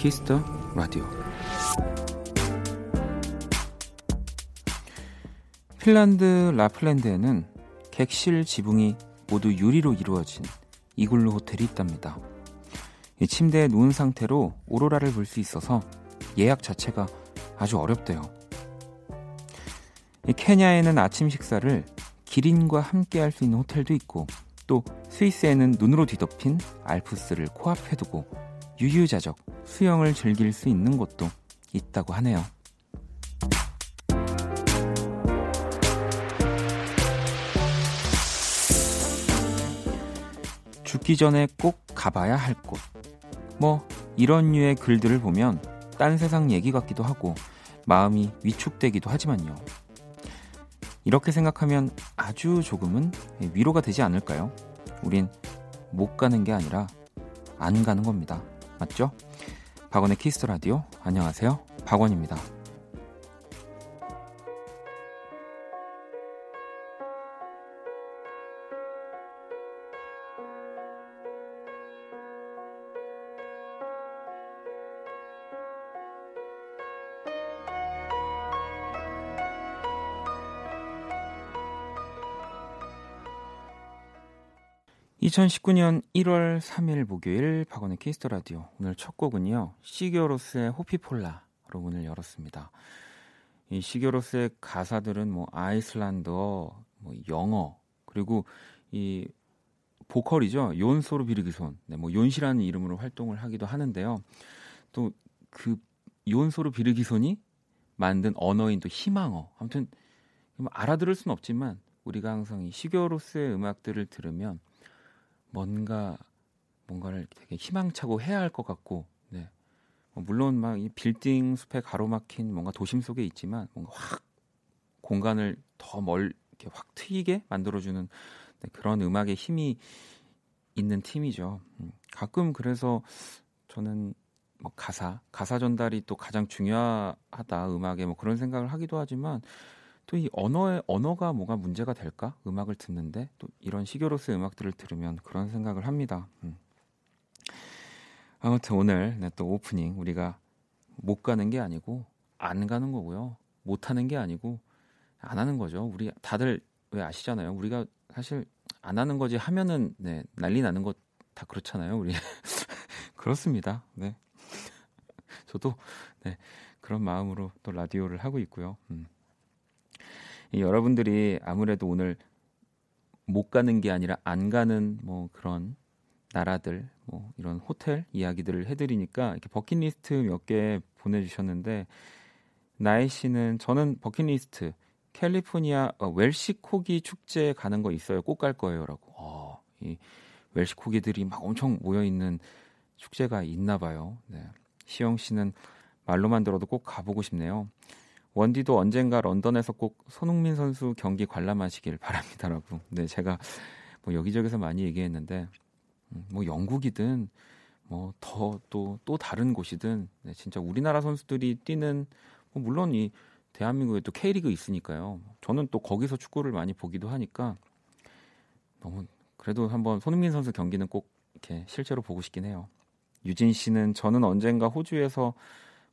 Kiss the Radio 핀란드 라플랜드에는 객실 지붕이 모두 유리로 이루어진 이글루 호텔이 있답니다. 이 침대에 누운 상태로 오로라를 볼 수 있어서 예약 자체가 아주 어렵대요. 이 케냐에는 아침 식사를 기린과 함께 할 수 있는 호텔도 있고 또 스위스에는 눈으로 뒤덮인 알프스를 코앞에 두고 유유자적 수영을 즐길 수 있는 곳도 있다고 하네요. 죽기 전에 꼭 가봐야 할 곳. 뭐, 이런 류의 글들을 보면 딴 세상 얘기 같기도 하고 마음이 위축되기도 하지만요. 이렇게 생각하면 아주 조금은 위로가 되지 않을까요? 우린 못 가는 게 아니라 안 가는 겁니다. 맞죠? 박원의 Kiss the Radio. 안녕하세요. 박원입니다. 2019년 1월 3일 목요일 박원의 Kiss the Radio 오늘 첫 곡은요 시규어 로스의 Hoppípolla로 문을 열었습니다. 이 시규어 로스의 가사들은 뭐 아이슬란드어, 뭐 영어 그리고 이 보컬이죠 욘소르 비르기손, 네, 뭐 욘시라는 이름으로 활동을 하기도 하는데요. 또 그 욘소르 비르기손이 만든 언어인 또 희망어, 아무튼 뭐 알아들을 수는 없지만 우리가 항상 이 시교로스의 음악들을 들으면 뭔가 뭔가를 되게 희망차고 해야 할 것 같고 네. 뭐 물론 막 이 빌딩 숲에 가로막힌 뭔가 도심 속에 있지만 뭔가 확 공간을 더 멀 이렇게 확 트이게 만들어주는 네, 그런 음악의 힘이 있는 팀이죠. 음, 가끔 그래서 저는 뭐 가사 가사 전달이 또 가장 중요하다 음악에 뭐 그런 생각을 하기도 하지만 또 이 언어의 언어가 뭐가 문제가 될까? 음악을 듣는데 또 이런 시교로스의 음악들을 들으면 그런 생각을 합니다. 음. 아무튼 오늘 네, 또 오프닝 우리가 못 가는 게 아니고 안 가는 거고요. 못 하는 게 아니고 안 하는 거죠. 우리 다들 왜 아시잖아요. 우리가 사실 안 하는 거지 하면은 네, 난리 나는 것 다 그렇잖아요. 우리 그렇습니다. 네. 저도 네, 그런 마음으로 또 라디오를 하고 있고요. 음. 여러분들이 아무래도 오늘 못 가는 게 아니라 안 가는 뭐 그런 나라들 뭐 이런 호텔 이야기들을 해드리니까 이렇게 버킷리스트 몇 개 보내주셨는데 나혜 씨는 저는 버킷리스트 캘리포니아 어, 웰시 코기 축제 가는 거 있어요 꼭 갈 거예요라고 어, 이 웰시 코기들이 막 엄청 모여 있는 축제가 있나 봐요. 네. 시영 씨는 말로만 들어도 꼭 가보고 싶네요. 원디도 언젠가 런던에서 꼭 손흥민 선수 경기 관람하시길 바랍니다라고. 네, 제가 뭐 여기저기서 많이 얘기했는데 음, 뭐 영국이든 뭐더또또 다른 곳이든 네, 진짜 우리나라 선수들이 뛰는 뭐 물론 이 대한민국에 또 K리그 있으니까요. 저는 또 거기서 축구를 많이 보기도 하니까 너무 그래도 한번 손흥민 선수 경기는 꼭 이렇게 실제로 보고 싶긴 해요. 유진 씨는 저는 언젠가 호주에서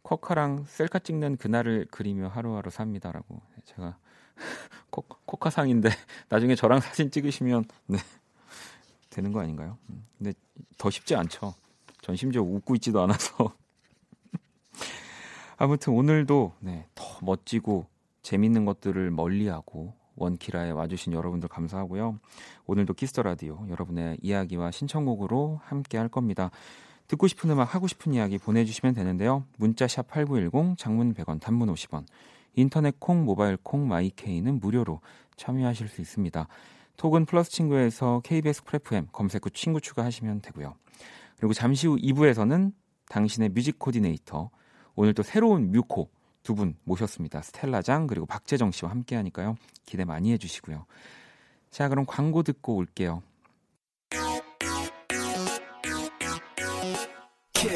코카랑 셀카 찍는 그날을 그리며 하루하루 삽니다라고 제가 코, 코카상인데 나중에 저랑 사진 찍으시면 네 되는 거 아닌가요? 음, 근데 더 쉽지 않죠. 전 심지어 웃고 있지도 않아서 아무튼 오늘도 네, 더 멋지고 재밌는 것들을 멀리하고 원키라에 와주신 여러분들 감사하고요. 오늘도 Kiss the Radio 여러분의 이야기와 신청곡으로 함께 할 겁니다. 듣고 싶은 음악 하고 싶은 이야기 보내주시면 되는데요. 문자샵 8910 장문 100원 단문 50원 인터넷 콩 모바일 콩 마이케이는 무료로 참여하실 수 있습니다. 톡은 플러스 친구에서 KBS Cool FM 검색 후 친구 추가하시면 되고요. 그리고 잠시 후 2부에서는 당신의 뮤직 코디네이터 오늘 또 새로운 뮤코 두 분 모셨습니다. 스텔라장 그리고 박재정 씨와 함께 하니까요. 기대 많이 해주시고요. 자 그럼 광고 듣고 올게요.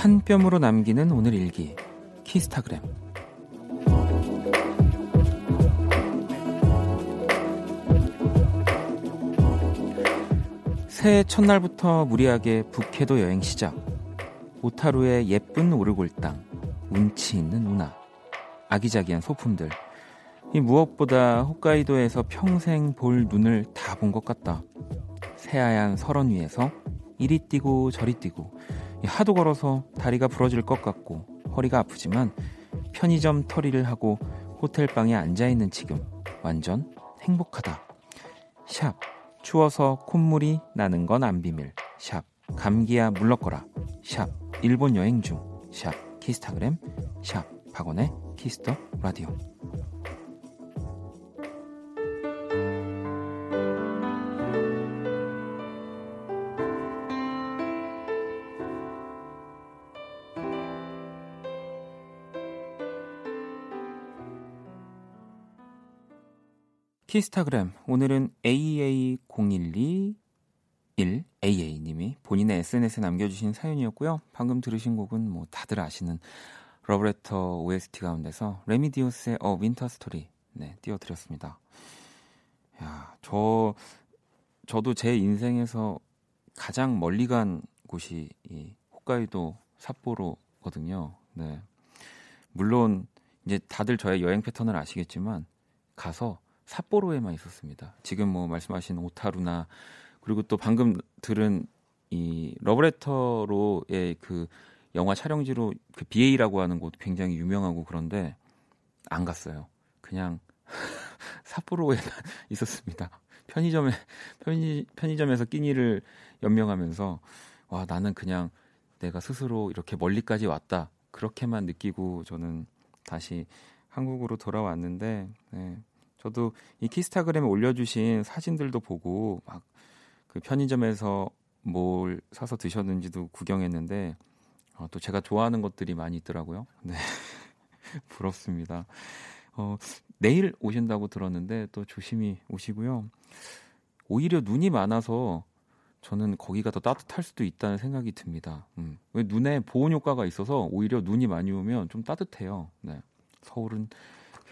한 뼘으로 남기는 오늘 일기 키스타그램. 새해 첫날부터 무리하게 북해도 여행 시작. 오타루의 예쁜 오르골당 운치 있는 운하. 아기자기한 소품들. 이 무엇보다 홋카이도에서 평생 볼 눈을 다 본 것 같다. 새하얀 설원 위에서 이리 뛰고 저리 뛰고 하도 걸어서 다리가 부러질 것 같고 허리가 아프지만 편의점 털이를 하고 호텔 방에 앉아 있는 지금 완전 행복하다. 샵 추워서 콧물이 나는 건 안 비밀. 샵 감기야 물러거라. 샵 일본 여행 중. 샵 키스타그램. 샵 박원의 Kiss the Radio. 키스타그램 오늘은 AA0121 AA님이 본인의 SNS에 남겨주신 사연이었고요. 방금 들으신 곡은 뭐 다들 아시는 러브레터 OST 가운데서 레미디오스의 A Winter Story 네 띄워드렸습니다. 야, 저 저도 제 인생에서 가장 멀리 간 곳이 이 홋카이도 삿포로거든요. 네. 물론 이제 다들 저의 여행 패턴을 아시겠지만 가서 삿포로에만 있었습니다. 지금 뭐 말씀하신 오타루나 그리고 또 방금 들은 이 러브레터로의 그 영화 촬영지로 그 BA라고 하는 곳 굉장히 유명하고 그런데 안 갔어요. 그냥 삿포로에만 있었습니다. 편의점에 편의 편의점에서 끼니를 연명하면서 와 나는 그냥 내가 스스로 이렇게 멀리까지 왔다 그렇게만 느끼고 저는 다시 한국으로 돌아왔는데 네, 저도 이 키스타그램에 올려주신 사진들도 보고 막 그 편의점에서 뭘 사서 드셨는지도 구경했는데 어, 또 제가 좋아하는 것들이 많이 있더라고요. 네. 부럽습니다. 어, 내일 오신다고 들었는데 또 조심히 오시고요. 오히려 눈이 많아서 저는 거기가 더 따뜻할 수도 있다는 생각이 듭니다. 음. 왜 눈에 보온 효과가 있어서 오히려 눈이 많이 오면 좀 따뜻해요. 네. 서울은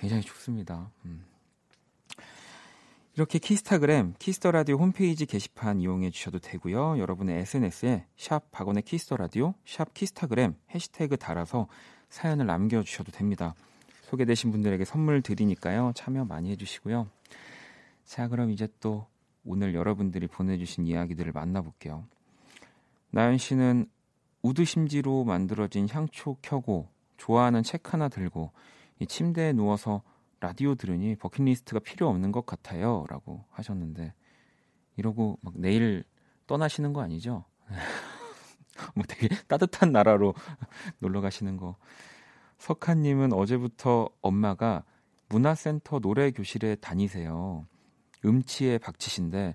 굉장히 춥습니다. 음. 이렇게 키스타그램, Kiss the Radio 홈페이지 게시판 이용해 주셔도 되고요. 여러분의 SNS에 샵 박원의 Kiss the Radio, 샵 키스타그램 해시태그 달아서 사연을 남겨 주셔도 됩니다. 소개되신 분들에게 선물 드리니까요. 참여 많이 해 주시고요. 자, 그럼 이제 또 오늘 여러분들이 보내 주신 이야기들을 만나 볼게요. 나연 씨는 우드심지로 만들어진 향초 켜고 좋아하는 책 하나 들고 이 침대에 누워서 라디오 들으니 버킷리스트가 필요 없는 것 같아요. 라고 하셨는데, 이러고 막 내일 떠나시는 거 아니죠? 뭐 되게 따뜻한 나라로 놀러 가시는 거. 석하님은 어제부터 엄마가 문화센터 노래 교실에 다니세요. 음치에 박치신데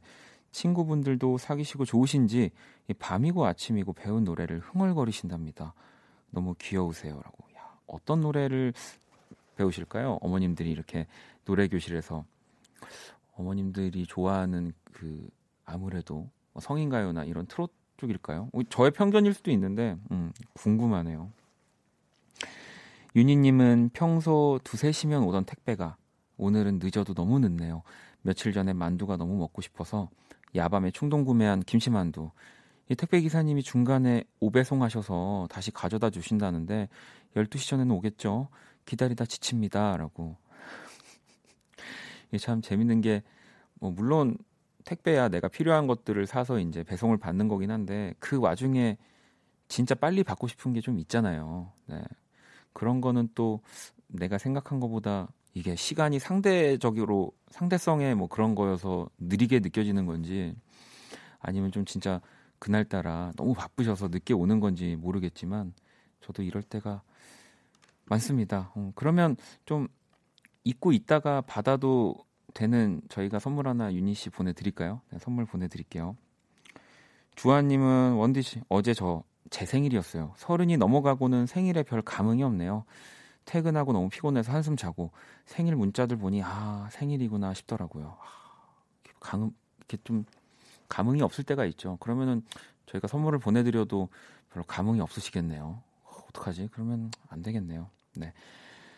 친구분들도 사귀시고 좋으신지 밤이고 아침이고 배운 노래를 흥얼거리신답니다. 너무 귀여우세요라고. 야, 어떤 노래를 배우실까요? 어머님들이 이렇게 노래 교실에서 어머님들이 좋아하는 그 아무래도 뭐 성인가요나 이런 트롯 쪽일까요? 어, 저의 편견일 수도 있는데 음, 궁금하네요. 윤희님은 평소 두세 시면 오던 택배가 오늘은 늦어도 너무 늦네요. 며칠 전에 만두가 너무 먹고 싶어서 야밤에 충동 구매한 김치만두. 이 택배 기사님이 중간에 오배송하셔서 다시 가져다 주신다는데 12시 전에는 오겠죠. 기다리다 지칩니다라고. 이게 참 재밌는 게 뭐 물론 택배야 내가 필요한 것들을 사서 이제 배송을 받는 거긴 한데 그 와중에 진짜 빨리 받고 싶은 게 좀 있잖아요. 네. 그런 거는 또 내가 생각한 것보다 이게 시간이 상대적으로 상대성의 뭐 그런 거여서 느리게 느껴지는 건지 아니면 좀 진짜 그날따라 너무 바쁘셔서 늦게 오는 건지 모르겠지만 저도 이럴 때가 많습니다. 어, 그러면 좀 잊고 있다가 받아도 되는 저희가 선물 하나 유니 씨 보내드릴까요? 네, 선물 보내드릴게요. 주한님은 원디 씨 어제 저 제 생일이었어요. 서른이 넘어가고는 생일에 별 감흥이 없네요. 퇴근하고 너무 피곤해서 한숨 자고 생일 문자들 보니 아 생일이구나 싶더라고요. 감 이렇게 좀 감흥이 없을 때가 있죠. 그러면은 저희가 선물을 보내드려도 별로 감흥이 없으시겠네요. 어, 어떡하지? 그러면 안 되겠네요. 네.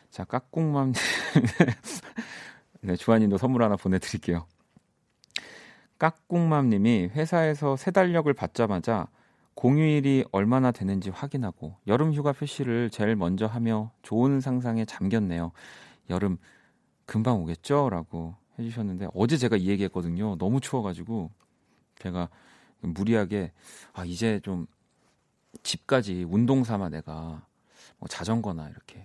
자, 깍꿍맘. 네, 주한님도 선물 하나 보내드릴게요. 깍꿍맘님이 회사에서 세 달력을 받자마자 공휴일이 얼마나 되는지 확인하고 여름 휴가 표시를 제일 먼저 하며 좋은 상상에 잠겼네요. 여름 금방 오겠죠? 라고 해주셨는데 어제 제가 이 얘기했거든요. 너무 추워가지고 제가 무리하게 아 이제 좀 집까지 운동 삼아 내가 뭐 자전거나 이렇게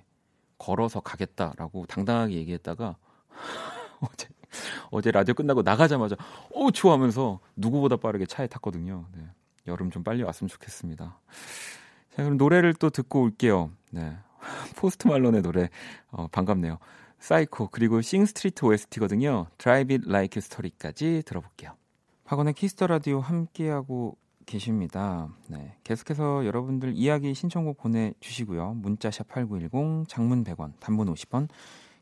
걸어서 가겠다라고 당당하게 얘기했다가 어제 어제 라디오 끝나고 나가자마자 어 추워하면서 누구보다 빠르게 차에 탔거든요. 네. 여름 좀 빨리 왔으면 좋겠습니다. 자 그럼 노래를 또 듣고 올게요. 네. 포스트 말론의 노래 어, 반갑네요. 사이코 그리고 Sing Street OST거든요. Drive It Like You Stole It까지 들어볼게요. 박원의 Kiss the Radio 함께하고 계십니다. 네. 계속해서 여러분들 이야기 신청곡 보내주시고요. 문자샵 8910, 장문 100원, 단문 50원,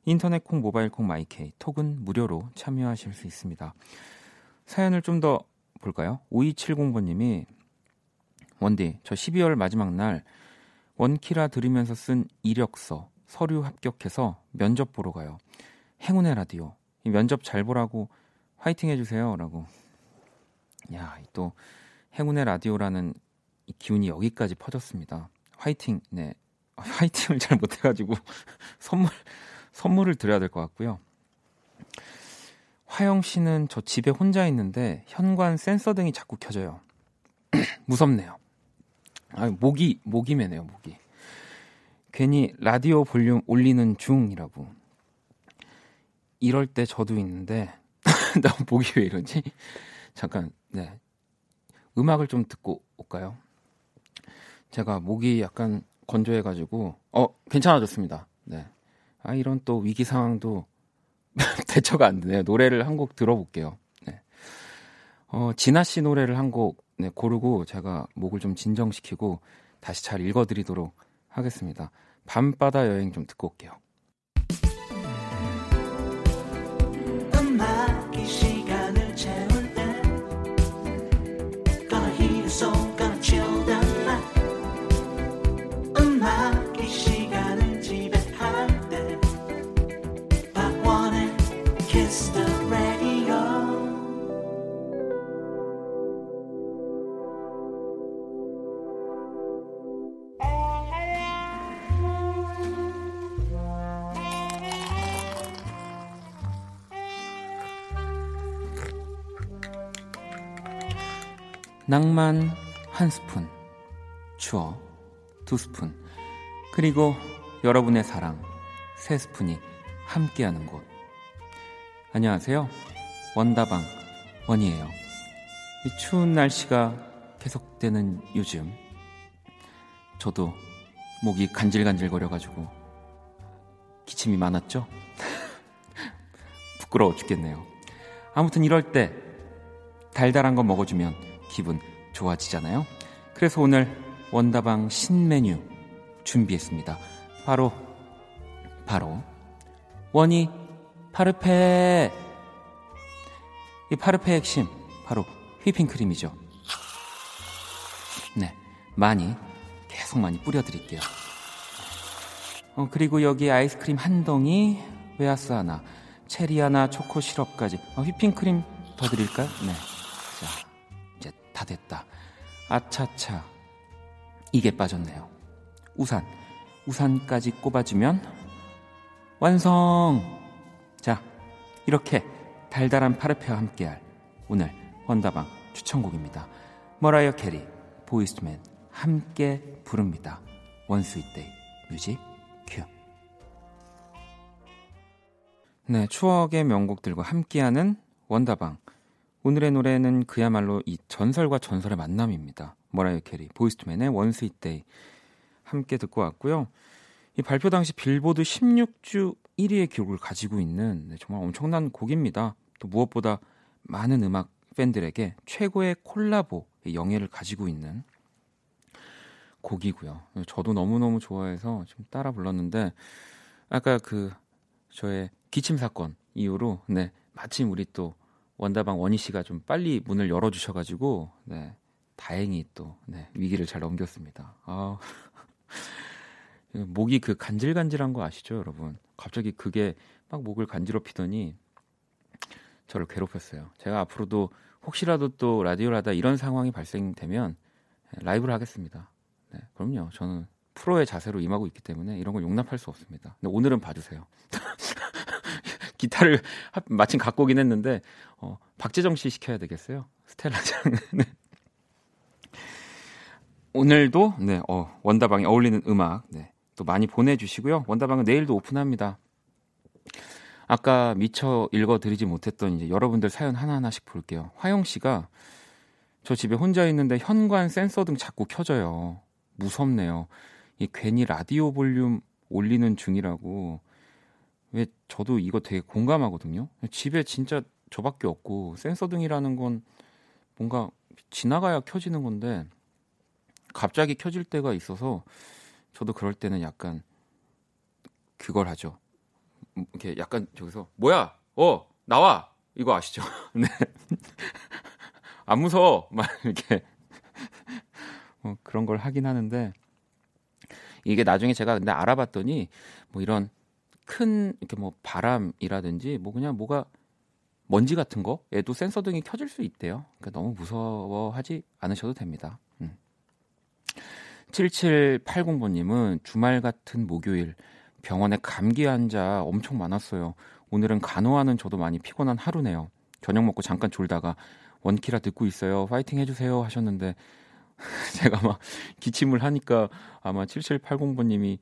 인터넷 콩, 모바일 콩, 마이케이, 톡은 무료로 참여하실 수 있습니다. 사연을 좀 더 볼까요? 5270번님이 원디, 저 12월 마지막 날 원키라 들으면서 쓴 이력서, 서류 합격해서 면접 보러 가요. 행운의 라디오. 이 면접 잘 보라고 화이팅 해주세요. 라고. 야, 또 행운의 라디오라는 이 기운이 여기까지 퍼졌습니다. 화이팅, 네. 화이팅을 잘 못해 가지고 선물, 선물을 드려야 될 것 같고요. 화영 씨는 저 집에 혼자 있는데 현관 센서 등이 자꾸 켜져요. 무섭네요. 아, 목이, 목이 매네요, 목이. 괜히 라디오 볼륨 올리는 중이라고. 이럴 때 저도 있는데, 나 목이 왜 이러지? 잠깐, 네. 음악을 좀 듣고 올까요? 제가 목이 약간 건조해가지고 어 괜찮아졌습니다. 네. 아 이런 또 위기 상황도 대처가 안 되네요. 노래를 한 곡 들어볼게요. 네. 어 진아 씨 노래를 한곡 네, 고르고 제가 목을 좀 진정시키고 다시 잘 읽어드리도록 하겠습니다. 밤바다 여행 좀 듣고 올게요. 낭만 한 스푼, 추억 두 스푼, 그리고 여러분의 사랑 세 스푼이 함께하는 곳. 안녕하세요. 원다방 원이에요. 이 추운 날씨가 계속되는 요즘, 저도 목이 간질간질거려가지고 기침이 많았죠? 부끄러워 죽겠네요. 아무튼 이럴 때 달달한 거 먹어주면 기분 좋아지잖아요. 그래서 오늘 원다방 신메뉴 준비했습니다. 바로 바로 원이 파르페 이 파르페의 핵심 바로 휘핑크림이죠. 네, 많이 계속 많이 뿌려드릴게요. 어, 그리고 여기 아이스크림 한 덩이, 웨하스 하나, 체리 하나, 초코 시럽까지. 어, 휘핑크림 더 드릴까요? 네. 다 됐다. 아차차. 이게 빠졌네요. 우산. 우산까지 꼽아주면 완성! 자, 이렇게 달달한 파르페와 함께할 오늘 원다방 추천곡입니다. 머라이어 캐리, Boyz II Men 함께 부릅니다. One Sweet Day music cue. 네, 추억의 명곡들과 함께하는 원다방 오늘의 노래는 그야말로 이 전설과 전설의 만남입니다. 머라이어 캐리, Boyz II Men의 One Sweet Day 함께 듣고 왔고요. 이 발표 당시 빌보드 16주 1위의 기록을 가지고 있는 네, 정말 엄청난 곡입니다. 또 무엇보다 많은 음악 팬들에게 최고의 콜라보 영예를 가지고 있는 곡이고요. 저도 너무너무 좋아해서 지금 따라 불렀는데 아까 그 저의 기침 사건 이후로 네 마침 우리 또 원다방 원희 씨가 좀 빨리 문을 열어 주셔 가지고 네 다행히 또 네, 위기를 잘 넘겼습니다. 아. 목이 그 간질간질한 거 아시죠, 여러분? 갑자기 그게 막 목을 간지럽히더니 저를 괴롭혔어요. 제가 앞으로도 혹시라도 또 라디오를 하다 이런 상황이 발생되면 라이브를 하겠습니다. 네, 그럼요. 저는 프로의 자세로 임하고 있기 때문에 이런 걸 용납할 수 없습니다. 근데 오늘은 봐주세요. 기타를 마침 갖고 오긴 했는데 어, 박재정 씨 시켜야 되겠어요. 스텔라장. 네. 오늘도 네, 어, 원다방에 어울리는 음악 네, 또 많이 보내주시고요. 원다방은 내일도 오픈합니다. 아까 미처 읽어드리지 못했던 이제 여러분들 사연 하나하나씩 볼게요. 화영 씨가 저 집에 혼자 있는데 현관 센서 등 자꾸 켜져요. 무섭네요. 이 괜히 라디오 볼륨 올리는 중이라고. 왜 저도 이거 되게 공감하거든요. 집에 진짜 저밖에 없고 센서 등이라는 건 뭔가 지나가야 켜지는 건데 갑자기 켜질 때가 있어서 저도 그럴 때는 약간 그걸 하죠. 음, 이렇게 약간 저기서 뭐야? 어 나와 이거 아시죠? 네. 안 무서워 막 이렇게 뭐 그런 걸 하긴 하는데 이게 나중에 제가 근데 알아봤더니 뭐 이런 큰 이렇게 뭐 바람이라든지 뭐 그냥 뭐가 먼지 같은 거에도 센서 등이 켜질 수 있대요. 그러니까 너무 무서워하지 않으셔도 됩니다. 음. 7780번님은 주말 같은 목요일 병원에 감기 환자 엄청 많았어요. 오늘은 간호하는 저도 많이 피곤한 하루네요. 저녁 먹고 잠깐 졸다가 원키라 듣고 있어요. 파이팅 해주세요 하셨는데 제가 막 기침을 하니까 아마 7780번님이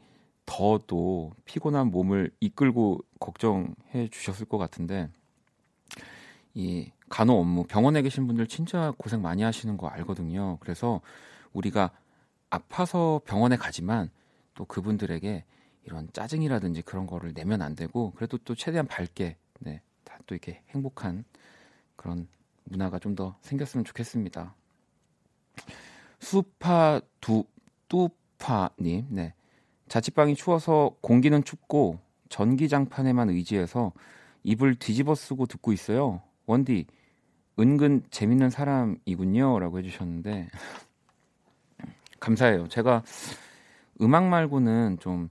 더또 피곤한 몸을 이끌고 걱정해 주셨을 것 같은데 이 간호 업무 병원에 계신 분들 진짜 고생 많이 하시는 거 알거든요. 그래서 우리가 아파서 병원에 가지만 또 그분들에게 이런 짜증이라든지 그런 거를 내면 안 되고 그래도 또 최대한 밝게 네, 다 또 이렇게 행복한 그런 문화가 좀 더 생겼으면 좋겠습니다. 수파 두 뚜파님, 네. 자취방이 추워서 공기는 춥고 전기장판에만 의지해서 입을 뒤집어 쓰고 듣고 있어요. 원디, 은근 재밌는 사람이군요. 라고 해주셨는데, 감사해요. 제가 음악 말고는 좀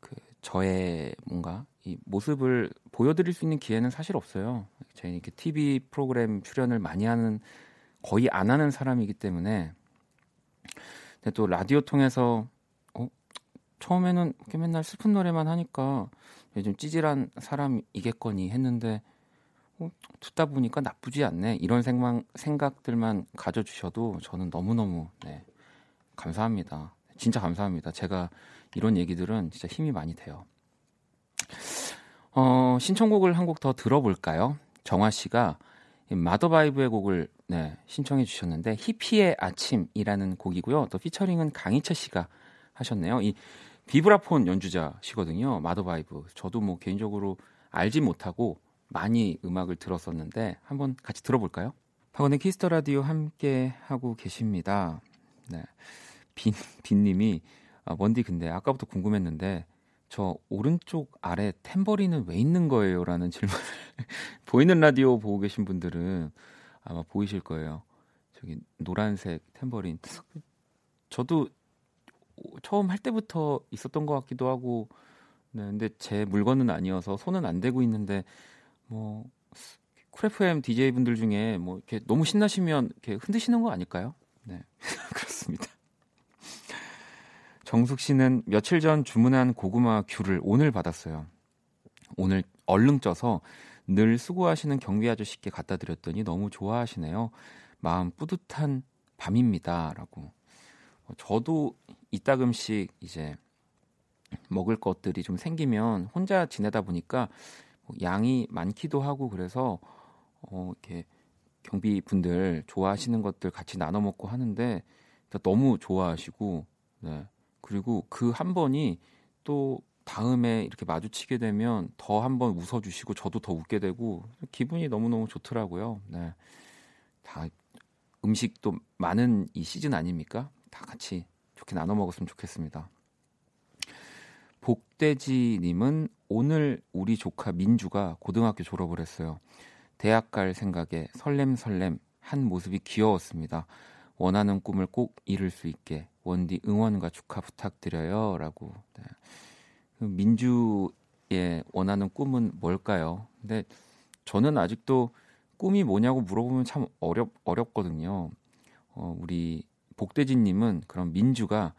그 저의 뭔가 이 모습을 보여드릴 수 있는 기회는 사실 없어요. 제가 이렇게 TV 프로그램 출연을 많이 하는 거의 안 하는 사람이기 때문에 근데 또 라디오 통해서 어 처음에는 이렇게 맨날 슬픈 노래만 하니까 요즘 찌질한 사람이겠거니 했는데 어, 듣다 보니까 나쁘지 않네 이런 생각, 생각들만 가져주셔도 저는 너무너무 네, 감사합니다. 진짜 감사합니다. 제가 이런 얘기들은 진짜 힘이 많이 돼요. 어, 신청곡을 한 곡 더 들어볼까요? 정화 씨가 마더바이브의 곡을 네, 신청해 주셨는데 히피의 아침이라는 곡이고요. 또 피처링은 강희철 씨가 하셨네요. 이 비브라폰 연주자시거든요. 마더바이브. 저도 뭐 개인적으로 알지 못하고 많이 음악을 들었었는데 한번 같이 들어볼까요? 박원의 Kiss the Radio 함께 하고 계십니다. 네. 빈, 빈님이 아, 원디 근데 아까부터 궁금했는데 저 오른쪽 아래 탬버린은 왜 있는 거예요? 라는 질문을 보이는 라디오 보고 계신 분들은 아마 보이실 거예요. 저기 노란색 탬버린. 저도 처음 할 때부터 있었던 것 같기도 하고, 네, 근데 제 물건은 아니어서 손은 안 대고 있는데, 뭐, 쿨프엠 DJ 분들 중에 뭐 이렇게 너무 신나시면 이렇게 흔드시는 거 아닐까요? 네, 그렇습니다. 정숙 씨는 며칠 전 주문한 고구마 귤을 오늘 받았어요. 오늘 얼른 쪄서 늘 수고하시는 경비 아저씨께 갖다 드렸더니 너무 좋아하시네요. 마음 뿌듯한 밤입니다라고. 어, 저도 이따금씩 이제 먹을 것들이 좀 생기면 혼자 지내다 보니까 뭐 양이 많기도 하고 그래서 어 이렇게 경비 분들 좋아하시는 것들 같이 나눠 먹고 하는데 너무 좋아하시고 네. 그리고 그 한 번이 또 다음에 이렇게 마주치게 되면 더 한 번 웃어주시고 저도 더 웃게 되고 기분이 너무 너무 좋더라고요. 네. 다 음식도 많은 이 시즌 아닙니까? 다 같이 그렇게 나눠 먹었으면 좋겠습니다. 복돼지님은 오늘 우리 조카 민주가 고등학교 졸업을 했어요. 대학 갈 생각에 설렘설렘 한 모습이 귀여웠습니다. 원하는 꿈을 꼭 이룰 수 있게 원디 응원과 축하 부탁드려요라고. 네. 그 민주의 원하는 꿈은 뭘까요? 근데 저는 아직도 꿈이 뭐냐고 물어보면 참 어렵 어렵거든요. 어, 우리 복대진님은 그럼 민주가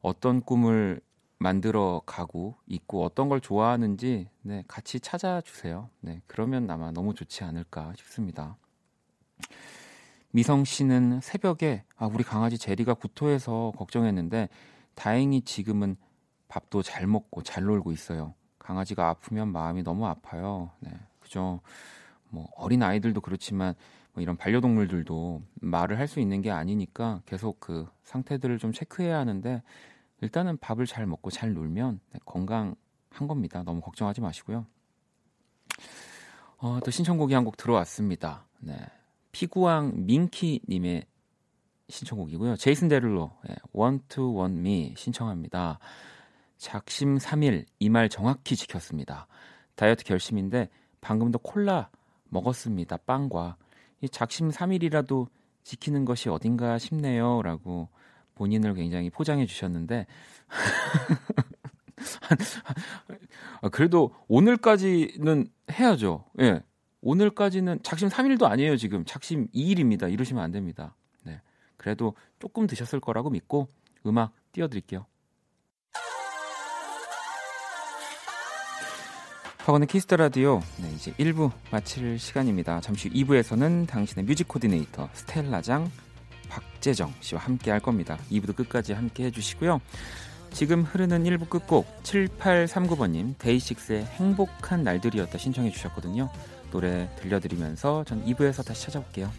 어떤 꿈을 만들어 가고 있고 어떤 걸 좋아하는지 네, 같이 찾아주세요. 네, 그러면 아마 너무 좋지 않을까 싶습니다. 미성 씨는 새벽에 아, 우리 강아지 제리가 구토해서 걱정했는데 다행히 지금은 밥도 잘 먹고 잘 놀고 있어요. 강아지가 아프면 마음이 너무 아파요. 네, 그죠. 뭐 어린 아이들도 그렇지만 뭐 이런 반려동물들도 말을 할 수 있는 게 아니니까 계속 그 상태들을 좀 체크해야 하는데 일단은 밥을 잘 먹고 잘 놀면 네, 건강한 겁니다. 너무 걱정하지 마시고요. 어, 또 신청곡이 한 곡 들어왔습니다. 네. 피구왕 민키님의 신청곡이고요. 제이슨 데를로 네, Want to 신청합니다. 작심 3일 이 말 정확히 지켰습니다. 다이어트 결심인데 방금도 콜라 먹었습니다. 빵과 이 작심 3일이라도 지키는 것이 어딘가 싶네요라고 본인을 굉장히 포장해 주셨는데 아, 그래도 오늘까지는 해야죠. 예. 오늘까지는 작심 3일도 아니에요, 지금. 작심 2일입니다. 이러시면 안 됩니다. 네. 그래도 조금 드셨을 거라고 믿고 음악 띄워 드릴게요. 박원의 Kiss the Radio 네, 이제 1부 마칠 시간입니다. 잠시 후 2부에서는 당신의 뮤직 코디네이터 스텔라장 박재정 씨와 함께 할 겁니다. 2부도 끝까지 함께 해주시고요. 지금 흐르는 1부 끝곡 7839번님 데이식스의 행복한 날들이었다 신청해 주셨거든요. 노래 들려드리면서 전 2부에서 다시 찾아올게요.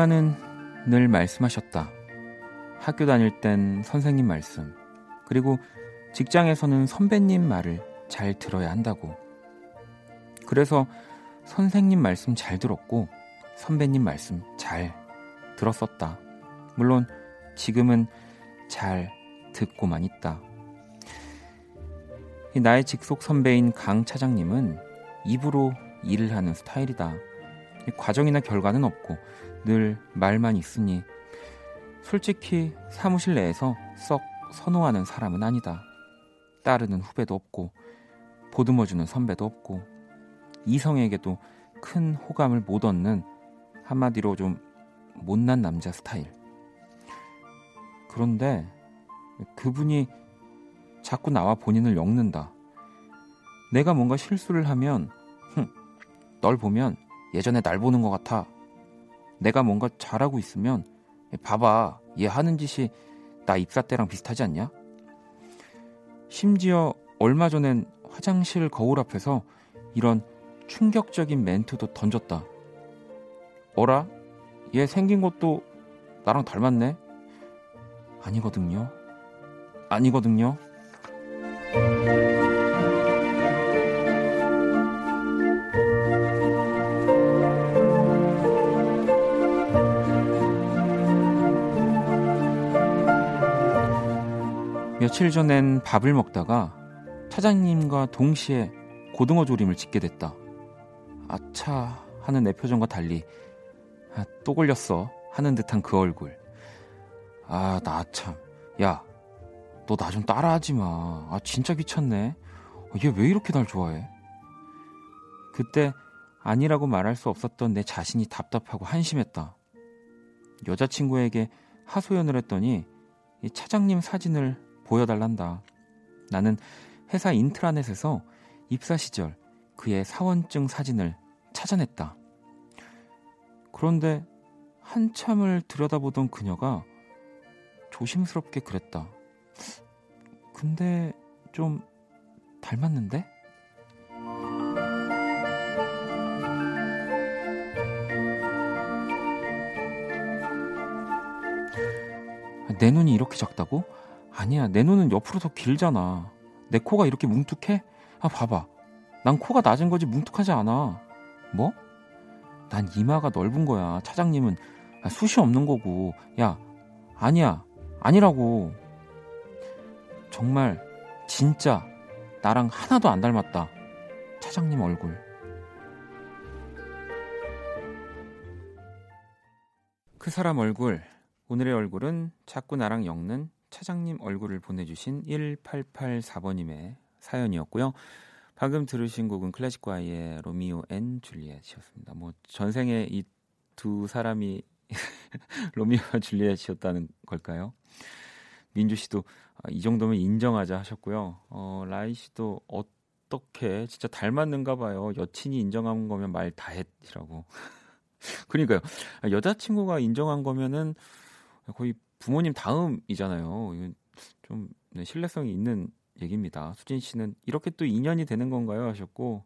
엄마는 늘 말씀하셨다. 학교 다닐 땐 선생님 말씀, 그리고 직장에서는 선배님 말을 잘 들어야 한다고. 그래서 선생님 말씀 잘 들었고, 선배님 말씀 잘 들었었다. 물론 지금은 잘 듣고만 있다. 나의 직속 선배인 강 차장님은 입으로 일을 하는 스타일이다. 과정이나 결과는 없고 늘 말만 있으니 솔직히 사무실 내에서 썩 선호하는 사람은 아니다. 따르는 후배도 없고 보듬어주는 선배도 없고 이성에게도 큰 호감을 못 얻는 한마디로 좀 못난 남자 스타일. 그런데 그분이 자꾸 나와 본인을 엮는다. 내가 뭔가 실수를 하면, 흥, 널 보면 예전에 날 보는 것 같아. 내가 뭔가 잘하고 있으면, 봐봐, 얘 하는 짓이 나 입사 때랑 비슷하지 않냐? 심지어 얼마 전엔 화장실 거울 앞에서 이런 충격적인 멘트도 던졌다. 어라? 얘 생긴 것도 나랑 닮았네? 아니거든요. 아니거든요. 며칠 전엔 밥을 먹다가 차장님과 동시에 고등어 조림을 짓게 됐다. 아차 하는 내 표정과 달리 아, 또 걸렸어. 하는 듯한 그 얼굴. 아, 나 참. 야, 너 나 좀 따라하지 마. 아, 진짜 귀찮네. 얘 왜 이렇게 날 좋아해? 그때 아니라고 말할 수 없었던 내 자신이 답답하고 한심했다. 여자친구에게 하소연을 했더니 이 차장님 사진을 보여달란다. 나는 회사 인트라넷에서 입사 시절 그의 사원증 사진을 찾아냈다. 그런데 한참을 들여다보던 그녀가 조심스럽게 그랬다. 근데 좀 닮았는데? 내 눈이 이렇게 작다고? 아니야, 내 눈은 옆으로 더 길잖아. 내 코가 이렇게 뭉툭해? 아, 봐봐. 난 코가 낮은 거지 뭉툭하지 않아. 뭐? 난 이마가 넓은 거야. 차장님은 숱이 없는 거고. 야, 아니야. 아니라고. 정말, 진짜, 나랑 하나도 안 닮았다. 차장님 얼굴. 그 사람 얼굴. 오늘의 얼굴은 자꾸 나랑 엮는 차장님 얼굴을 보내주신 1884번님의 사연이었고요. 방금 들으신 곡은 클래지콰이의 Romeo N Juliet이었습니다. 뭐 전생에 이 두 사람이 로미오와 줄리엣이었다는 걸까요? 민주 씨도 아, 이 정도면 인정하자 하셨고요. 어, 라이 씨도 어떻게 진짜 닮았는가 봐요. 여친이 인정한 거면 말 다 했지라고. 그러니까요. 여자친구가 인정한 거면은 거의 부모님 다음이잖아요. 이건 좀 네, 신뢰성이 있는 얘기입니다. 수진 씨는 이렇게 또 인연이 되는 건가요? 하셨고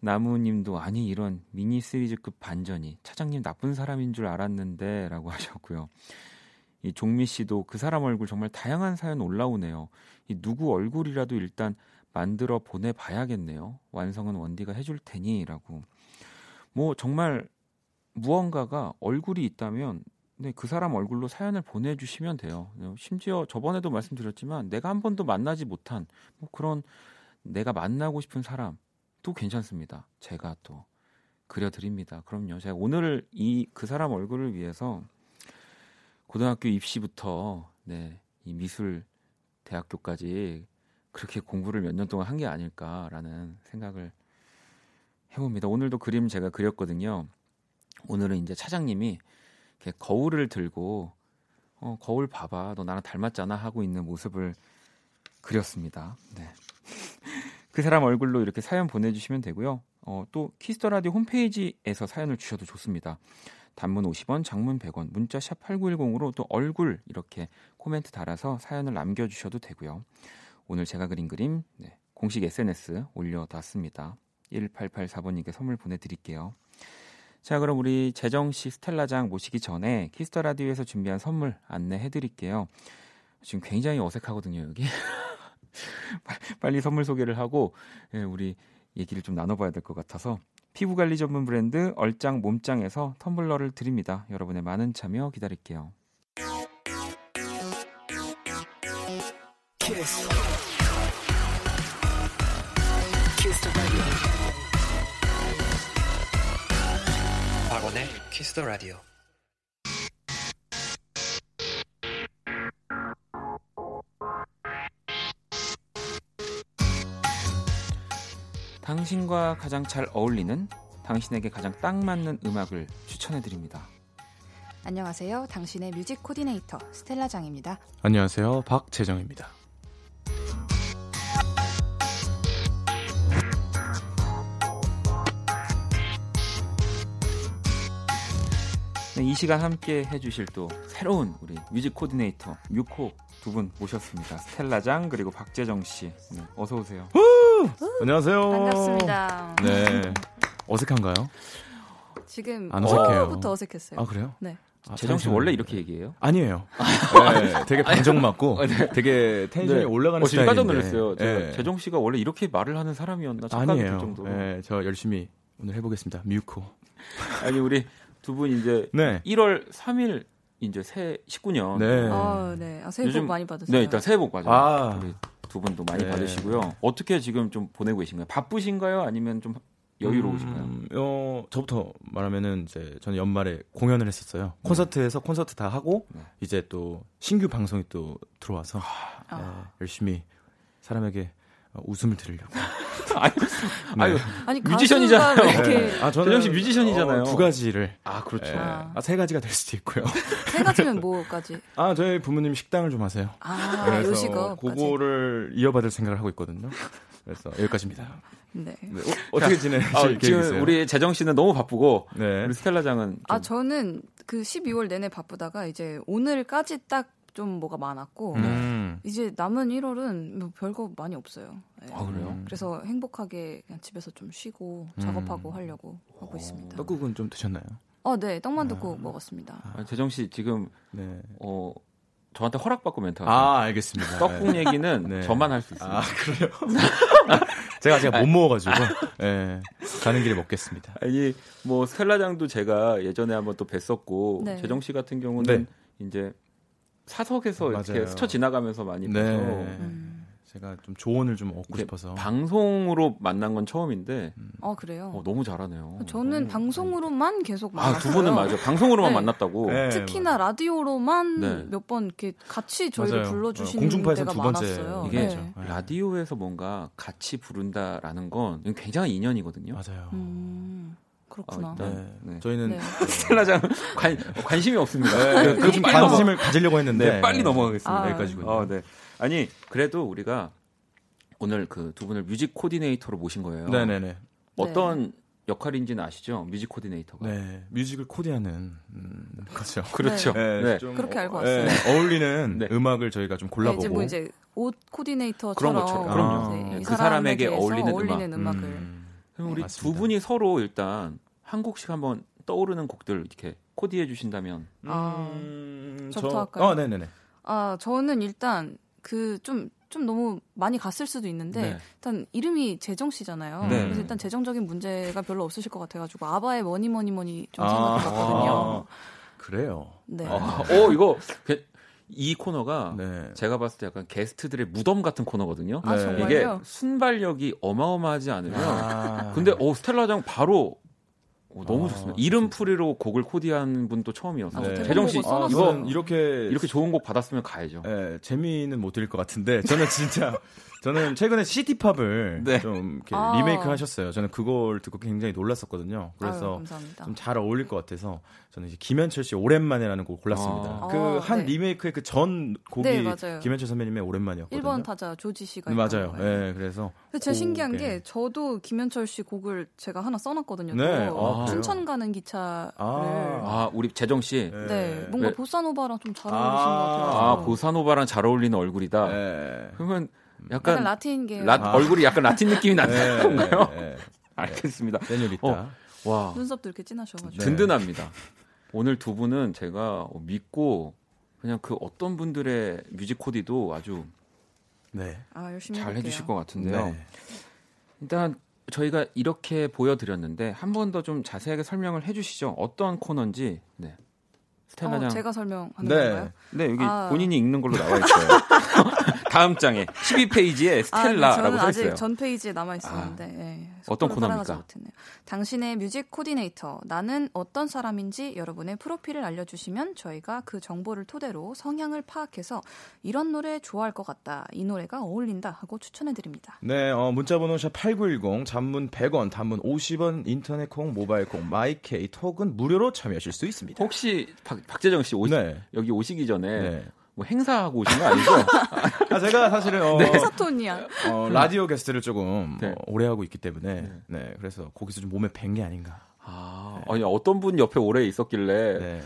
나무님도 아니 이런 미니 시리즈급 반전이 차장님 나쁜 사람인 줄 알았는데라고 하셨고요. 이 종미 씨도 그 사람 얼굴 정말 다양한 사연 올라오네요. 이 누구 얼굴이라도 일단 만들어 보내봐야겠네요. 완성은 원디가 해줄 테니라고. 뭐 정말 무언가가 얼굴이 있다면 네, 그 사람 얼굴로 사연을 보내주시면 돼요. 심지어 저번에도 말씀드렸지만 내가 한 번도 만나지 못한 뭐 그런 내가 만나고 싶은 사람도 괜찮습니다. 제가 또 그려드립니다. 그럼요. 제가 오늘 이 그 사람 얼굴을 위해서 고등학교 입시부터 네, 이 미술 대학교까지 그렇게 공부를 몇 년 동안 한 게 아닐까라는 생각을 해봅니다. 오늘도 그림 제가 그렸거든요. 오늘은 이제 차장님이 이렇게 거울을 들고 어, 거울 봐봐, 너 나랑 닮았잖아 하고 있는 모습을 그렸습니다. 네. 그 사람 얼굴로 이렇게 사연 보내주시면 되고요. 어, 또 Kiss the Radio 홈페이지에서 사연을 주셔도 좋습니다. 단문 50원, 장문 100원, 문자 샵 8910으로 또 얼굴 이렇게 코멘트 달아서 사연을 남겨주셔도 되고요. 오늘 제가 그린 그림 네, 공식 SNS 올려놨습니다. 1884번님께 선물 보내드릴게요. 자, 그럼 우리 재정 씨 스텔라장 모시기 전에 Kiss the Radio에서 준비한 선물 안내해 드릴게요. 지금 굉장히 어색하거든요, 여기. 빨리 선물 소개를 하고 예, 우리 얘기를 좀 나눠 봐야 될 것 같아서 피부 관리 전문 브랜드 얼짱 몸짱에서 텀블러를 드립니다. 여러분의 많은 참여 기다릴게요. 키스. 키스 박원의 키스 더 라디오. 당신과 가장 잘 어울리는 당신에게 가장 딱 맞는 음악을 추천해 드립니다. 안녕하세요. 당신의 뮤직 코디네이터 스텔라 장입니다. 안녕하세요. 박재정입니다. 네, 이 시간 함께 해주실 또 새로운 우리 뮤직 코디네이터 뮤코 두 분 모셨습니다. 스텔라장 그리고 박재정 씨. 네, 어서 오세요. 안녕하세요. 반갑습니다. 네. 어색한가요? 지금 안 어색해요. 부터 어색했어요. 아 그래요? 네. 아, 재정 씨 원래 이렇게 얘기해요? 아니에요. 네, 되게 반정 맞고 어, 네. 되게 텐션이 네. 올라가는 어, 스타일인데. 깜짝 놀랐어요. 네. 재정 씨가 원래 이렇게 말을 하는 사람이었나 아니에요. 정도로. 네, 저 열심히 오늘 해보겠습니다. 뮤코. 아니 우리 두 분 이제 네. 1월 3일 이제 새 19년. 네. 아, 네. 아, 새해 복 많이 받으세요. 네, 일단 새해 복 맞아요. 아. 우리 두 분도 많이 네. 받으시고요. 어떻게 지금 좀 보내고 계신가요? 바쁘신가요? 아니면 좀 여유로우신가요? 음, 어, 저부터 말하면은 이제 저는 연말에 공연을 했었어요. 네. 콘서트에서 콘서트 다 하고 네. 이제 또 신규 방송이 또 들어와서 아. 네, 열심히 사람에게 웃음을 드리려고. 아니, 네. 아유, 아니 뮤지션이잖아요. 이렇게... 아, 저는 역시 뮤지션이잖아요. 어, 두 가지를. 아, 그렇죠. 아. 아, 세 가지가 될 수도 있고요. 세 가지면 뭐까지? 아, 저희 부모님 식당을 좀 하세요. 아, 요식업. 그거를 이어받을 생각을 하고 있거든요. 그래서 여기까지입니다. 네. 네. 어, 떻게 지내실 아, 지금 우리 재정 씨는 너무 바쁘고 네. 우리 스텔라 장은 아 저는 그 12월 내내 바쁘다가 이제 오늘까지 딱 좀 뭐가 많았고 음. 이제 남은 1월은 뭐 별거 많이 없어요. 네. 아 그래요? 그래서 행복하게 그냥 집에서 좀 쉬고 음. 작업하고 하려고 하고 있습니다. 떡국은 좀 드셨나요? 어, 네, 떡만둣국 아. 먹었습니다. 아, 재정 씨 지금 네. 어 저한테 허락받고 멘트. 아, 알겠습니다. 떡국 네. 얘기는 네. 저만 할 수 있습니다. 아, 그래요? 제가 제가 못 먹어가지고, 예, 가는 길에 먹겠습니다. 아니, 뭐, 스텔라장도 제가 예전에 한번 또 뵀었고, 네. 재정 씨 같은 경우는 네. 이제 사석에서 맞아요. 이렇게 스쳐 지나가면서 많이 뵈서, 음. 제가 좀 조언을 좀 얻고 싶어서 방송으로 만난 건 처음인데 음. 어 그래요? 어, 너무 잘하네요. 저는 음. 방송으로만 계속 만났어요. 아두 분은 맞아요. 방송으로만 네. 만났다고. 네, 특히나 맞아. 라디오로만 네. 몇번 이렇게 같이 저희를 불러주시는 때가 많았어요. 이게 네. 라디오에서 뭔가 같이 부른다라는 건 굉장히 인연이거든요. 맞아요. 음. 그렇구나. 아, 네. 네. 저희는 네. 스텔라장 관, 관심이 없습니다. 네, 그 관심을 가지려고 했는데 네, 빨리 넘어가겠습니다. 아. 여기까지군요. 어, 네. 아니 그래도 우리가 오늘 그 두 분을 뮤직 코디네이터로 모신 거예요. 네네네. 어떤 네. 역할인지는 아시죠? 뮤직 코디네이터가. 네, 뮤직을 코디하는 음, 그렇죠. 그렇죠. 네, 네. 좀, 그렇게 알고 왔어요. 네, 어울리는 네. 음악을 저희가 좀 골라보고. 이제 뭐 이제 옷 코디네이터처럼 그런 것처럼. 그럼요. 아. 그 사람에게 어울리는, 어울리는 음악. 을 음. 그럼 우리 맞습니다. 두 분이 서로 일단 한 곡씩 한번 떠오르는 곡들 이렇게 코디해 주신다면. 아, 음, 저부터 저, 할까요? 어, 네네네. 아, 저는 일단 그좀 좀 너무 많이 갔을 수도 있는데 네. 일단 이름이 재정 씨잖아요. 네. 그래서 일단 재정적인 문제가 별로 없으실 것 같아가지고 아바의 Money Money Money 좀 아, 생각해봤거든요. 아, 그래요. 네. 아, 어 이거 이 코너가 네. 제가 봤을 때 약간 게스트들의 무덤 같은 코너거든요. 아, 이게 순발력이 어마어마하지 않으면 아. 근데 어 스텔라장 바로 오, 너무 아, 좋습니다. 이름 풀이로 곡을 코디한 분도 처음이어서 네. 재정 씨 아, 이거 이렇게 이렇게 좋은 곡 받았으면 가야죠. 네, 재미는 못 드릴 것 같은데 저는 진짜 저는 최근에 시티팝을 네. 좀 이렇게 아. 리메이크 하셨어요. 저는 그걸 듣고 굉장히 놀랐었거든요. 그래서 좀 잘 어울릴 것 같아서 저는 이제 김현철 씨 오랜만에라는 곡을 골랐습니다. 아. 그한 네. 리메이크의 그 전 곡이 네, 김현철 선배님의 오랜만이었거든요. 1번 타자 조지 씨가 네, 맞아요. 네, 그래서 근데 제가 신기한 게 저도 김현철 씨 곡을 제가 하나 써놨거든요. 네. 아, 춘천 가는 기차를 아, 아 우리 재정 씨. 네, 네. 뭔가 보사노바랑 좀 잘 어울리신 것 같아요. 아 보사노바랑 잘 어울리는 얼굴이다. 그러면 약간, 약간 라틴계 라, 아. 얼굴이 약간 라틴 느낌이 나는 네, 건가요? 네, 네. 알겠습니다. 세뇨리타. 어, 와 눈썹도 이렇게 진하셔가지고 든든합니다. 오늘 두 분은 제가 믿고 그냥 그 어떤 분들의 뮤직 코디도 아주 네. 아, 열심히 잘 해주실 것 같은데요. 네. 일단 저희가 이렇게 보여드렸는데 한 번 더 좀 자세하게 설명을 해주시죠. 어떤 코너인지. 네. 스텔라장. 어, 제가 설명하는 네. 건가요? 네, 여기 아. 본인이 읽는 걸로 나와 있어요. 다음 장에 12페이지에 스텔라라고 아, 써 있어요. 아직 전 페이지에 남아 있었는데 아, 네, 어떤 코너입니까? 당신의 뮤직 코디네이터 나는 어떤 사람인지 여러분의 프로필을 알려주시면 저희가 그 정보를 토대로 성향을 파악해서 이런 노래 좋아할 것 같다, 이 노래가 어울린다 하고 추천해드립니다. 네, 어, 문자번호 샵 8910 단문 100원, 단문 50원, 인터넷 콩, 모바일 콩, 마이케이 톡은 무료로 참여하실 수 있습니다. 혹시 박, 박재정 씨 오시, 네. 여기 오시기 전에 네. 뭐 행사하고 오신 거 아니죠? 아, 제가 사실은 어, 네. 사톤이야. 어, 라디오 게스트를 조금 네. 어, 오래 하고 있기 때문에 네. 네. 그래서 거기서 좀 몸에 밴 게 아닌가. 아, 네. 아니 어떤 분 옆에 오래 있었길래. 네.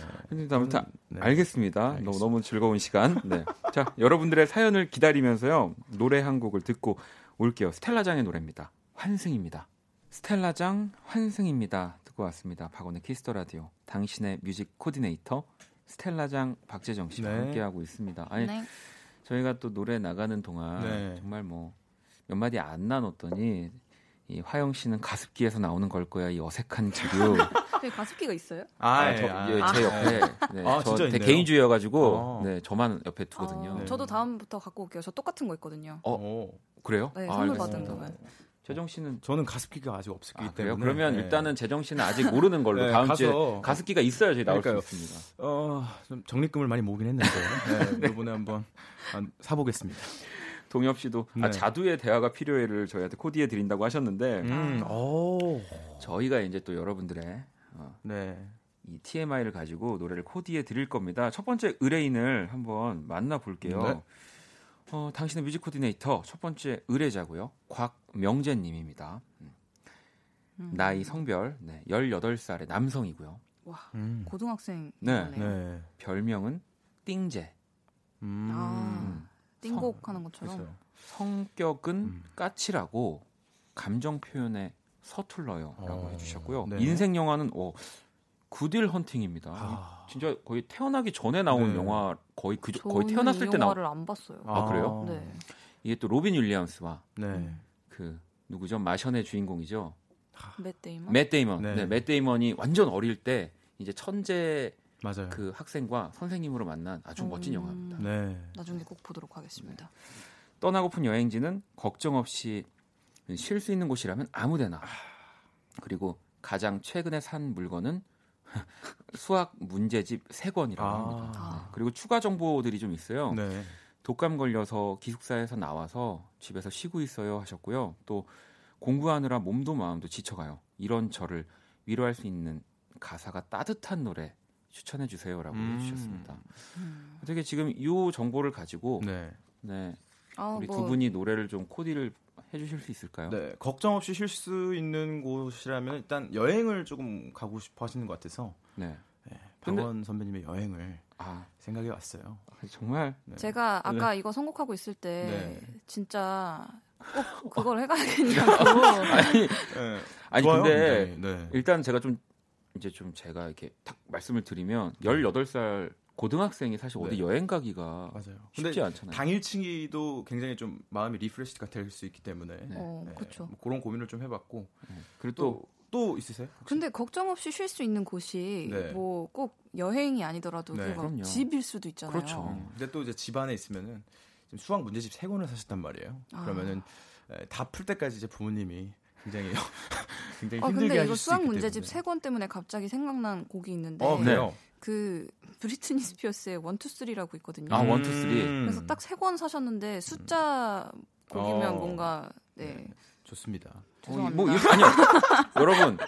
아무튼 네. 알겠습니다. 너무 너무 즐거운 시간. 네. 자, 여러분들의 사연을 기다리면서요 노래 한 곡을 듣고 올게요. 스텔라장의 노래입니다. 환승입니다. 스텔라장 환승입니다. 듣고 왔습니다. 박원의 키스 더 라디오. 당신의 뮤직 코디네이터 스텔라장 박재정 씨와 네. 함께 하고 있습니다. 아니 네. 저희가 또 노래 나가는 동안 네. 정말 뭐 몇 마디 안 나눴더니 이 화영 씨는 가습기에서 나오는 걸 거야 이 어색한 기류. 네, 가습기가 있어요? 아, 아, 저, 아, 예, 제 옆에 네, 아, 저 개인주의여가지고 아. 네 저만 옆에 두거든요. 아, 저도 다음부터 갖고 올게요. 저 똑같은 거 있거든요. 어 그래요? 네, 선물 받은 거. 재정 씨는 저는 가습기가 아직 없기 아, 때문에 그러면 네. 일단은 재정 씨는 아직 모르는 걸로 네, 다음 주에 가습기가 있어야 저희 나올 그러니까요. 수 있습니다. 어, 좀 적립금을 많이 모으긴 했는데 네, 이번에 한번 사보겠습니다. 동엽 씨도 아, 네. 아, 자두의 대화가 필요해를 저희한테 코디해 드린다고 하셨는데 음, 저희가 이제 또 여러분들의 어, 네. 이 TMI를 가지고 노래를 코디해 드릴 겁니다. 첫 번째 의뢰인을 한번 만나 볼게요. 네. 어, 당신의 뮤직 코디네이터 첫 번째 의뢰자고요. 곽명재 님입니다. 음. 음. 나이 성별 네, 18살의 남성이고요. 와, 음. 고등학생. 네. 네. 별명은 띵제. 음. 아, 띵곡 성, 하는 것처럼. 그렇죠. 성격은 음. 까칠하고 감정 표현에 서툴러요라고 어, 해 주셨고요. 네. 인생 영화는 어, Good Will Hunting입니다. 아. 진짜 거의 태어나기 전에 나온 네. 영화 거의 그 거의 태어났을 때 나온 영화를 안 봤어요. 아, 그래요? 네. 이게 또 로빈 윌리엄스와 네. 그 누구죠? 마션의 주인공이죠. 맷 데이먼. 맷 데이먼. 네. 네, 맷 데이먼이 완전 어릴 때 이제 천재 맞아요. 그 학생과 선생님으로 만난 아주 음, 멋진 영화입니다. 네. 나중에 꼭 보도록 하겠습니다. 떠나고픈 여행지는 걱정 없이 쉴 수 있는 곳이라면 아무데나. 그리고 가장 최근에 산 물건은 수학 문제집 3권이라고 아. 합니다. 네. 그리고 추가 정보들이 좀 있어요. 네. 독감 걸려서 기숙사에서 나와서 집에서 쉬고 있어요 하셨고요. 또 공부하느라 몸도 마음도 지쳐가요. 이런 저를 위로할 수 있는 가사가 따뜻한 노래 추천해 주세요라고 음. 해주셨습니다. 음. 되게 지금 이 정보를 가지고 네, 네 아, 우리 뭐... 두 분이 노래를 좀 코디를 해주실 수 있을까요? 네, 걱정 없이 쉴 수 있는 곳이라면 일단 여행을 조금 가고 싶어 하시는 것 같아서 네. 네 박원 근데... 선배님의 여행을 아. 생각해 왔어요. 아, 정말 네. 제가 아까 네. 이거 선곡하고 있을 때 네. 진짜 꼭 그걸 해가야겠냐고. 아니, 네. 아니 근데 네. 일단 제가 좀 이제 좀 제가 이렇게 딱 말씀을 드리면 18살 고등학생이 사실 어디 네. 여행 가기가 맞아요. 쉽지 않잖아요. 당일치기도 굉장히 좀 마음이 refresh가 될 수 있기 때문에 네. 어, 네. 그렇죠. 뭐 그런 고민을 좀 해봤고 네. 그리고 또, 또 있으세요? 혹시? 근데 걱정 없이 쉴 수 있는 곳이 네. 뭐꼭 여행이 아니더라도 네. 집일 수도 있잖아요. 그렇죠. 근데 또 이제 집 안에 있으면은 지금 수학 문제집 세 권을 사셨단 말이에요. 아. 그러면은 다 풀 때까지 이제 부모님이 굉장히 굉장히 아, 힘들게 근데 이거 수학 문제집 세 권 때문에 갑자기 생각난 곡이 있는데 어, 그래요? 그 브리트니 스피어스의 one two three라고 있거든요. 아 one two three. 그래서 딱 세 권 사셨는데 숫자 곡이면 어. 뭔가 네. 네. 좋습니다. 죄송합니다. 어, 뭐 아니요. 여러분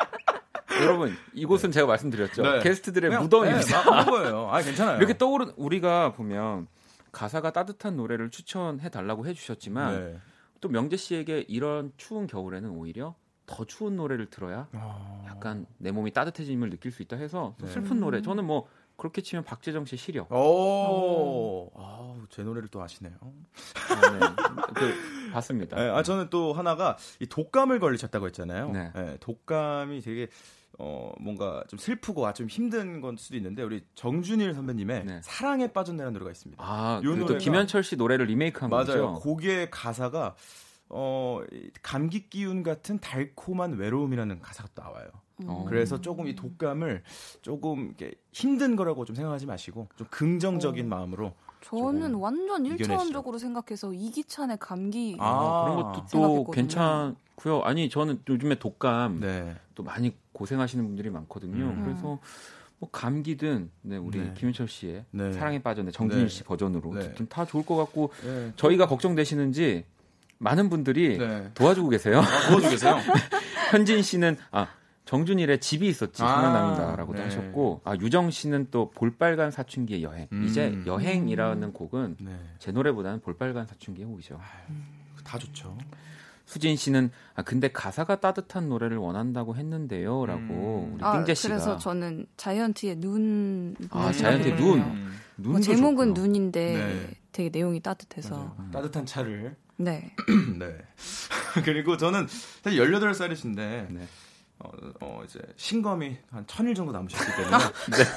여러분 이곳은 네. 제가 말씀드렸죠. 네. 게스트들의 그냥, 무덤입니다. 네, 거예요. 아 괜찮아요. 이렇게 떠오른 우리가 보면 가사가 따뜻한 노래를 추천해 달라고 해주셨지만 네. 또 명재 씨에게 이런 추운 겨울에는 오히려 더 추운 노래를 들어야 아... 약간 내 몸이 따뜻해짐을 느낄 수 있다 해서 네. 슬픈 노래. 저는 뭐 그렇게 치면 박재정 씨 시력. 오, 아, 제 노래를 또 아시네요. 아, 네. 그, 봤습니다. 네, 아, 저는 또 하나가 이 독감을 걸리셨다고 했잖아요. 네. 네 독감이 되게 어 뭔가 좀 슬프고 아, 좀 힘든 건 수도 있는데 우리 정준일 선배님의 네. 사랑에 빠졌네라는 노래가 있습니다. 아, 또 김현철 씨 노래를 리메이크한 맞아요. 거죠. 맞아요. 곡의 가사가 어 감기 기운 같은 달콤한 외로움이라는 가사가 또 나와요. 음. 그래서 조금 이 독감을 조금 이렇게 힘든 거라고 좀 생각하지 마시고 좀 긍정적인 어. 마음으로 저는 완전 일차원적으로 생각해서 이기찬의 감기 아, 그런 것도 또 괜찮고요. 아니 저는 요즘에 독감 네. 또 많이 고생하시는 분들이 많거든요. 음. 그래서 뭐 감기든 네, 우리 네. 김윤철 씨의 네. 사랑에 빠졌네 정준일 네. 씨 버전으로 네. 다 좋을 것 같고 네. 저희가 걱정되시는지 많은 분들이 도와주고 계세요. 아, 도와주고 계세요. 현진 씨는 아 정준일의 집이 있었지 아, 생각납니다라고도 네. 하셨고 아 유정 씨는 또 볼빨간 사춘기의 여행 음. 이제 여행이라는 곡은 네. 제 노래보다는 볼빨간 사춘기의 곡이죠. 아유, 다 좋죠. 수진 씨는 아 근데 가사가 따뜻한 노래를 원한다고 했는데요라고 음. 우리 띵재 씨가 아, 그래서 저는 자이언트의 눈. 아 자이언트의 눈. 눈. 뭐 제목은 좋구나. 눈인데 네. 되게 내용이 따뜻해서 음. 따뜻한 차를. 네. 네. 그리고 저는 사실 18살이신데 네. 어, 어, 이제 신검이 한 천일 정도 남으셨기 때문에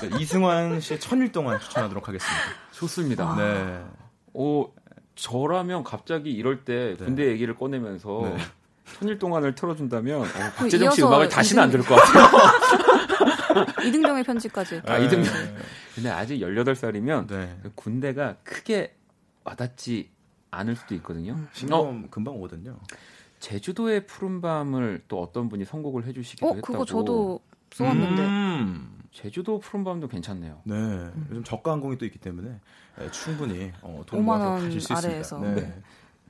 네. 이승환 씨의 천일 동안 추천하도록 하겠습니다. 좋습니다. 네. 오, 저라면 갑자기 이럴 때 네. 군대 얘기를 꺼내면서 네. 천일 동안을 틀어준다면 어, 박재정 씨 음악을 다시는 안 들을 것 같아요. 이등병의 편지까지. 아, 이등병. 네. 근데 아직 18살이면 그 군대가 크게 와닿지 않을 수도 있거든요. 신검 어? 금방 오거든요. 제주도의 푸른밤을 또 어떤 분이 선곡을 해주시기도 어, 했다고. 그거 저도 써왔는데. 음. 제주도 푸른밤도 괜찮네요. 네, 음. 요즘 저가 항공이 또 있기 때문에 네, 충분히 어, 돈 모아서 가실 수 아래에서. 있습니다. 네.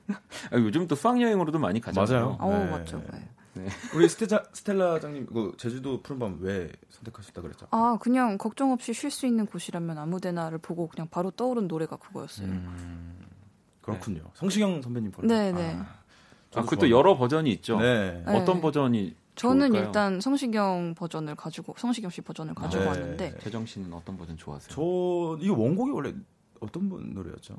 네. 아, 요즘 또 수학 여행으로도 많이 가잖아요. 맞아요. 어, 네. 맞죠. 네. 네. 우리 스텔라, 스텔라장님 그 제주도 푸른밤 왜 선택하셨다 그랬죠? 아 그냥 걱정 없이 쉴 수 있는 곳이라면 아무데나를 보고 그냥 바로 떠오른 노래가 그거였어요. 음, 그렇군요. 네. 성시경 선배님 거는. 네네. 아, 아 그것도 여러 버전이 있죠. 네. 어떤 버전이 저는 좋을까요? 일단 성시경 버전을 가지고 성시경 씨 버전을 가지고 네. 왔는데 재정 씨는 어떤 버전 좋아하세요? 저 이거 원곡이 원래 어떤 분 노래였죠?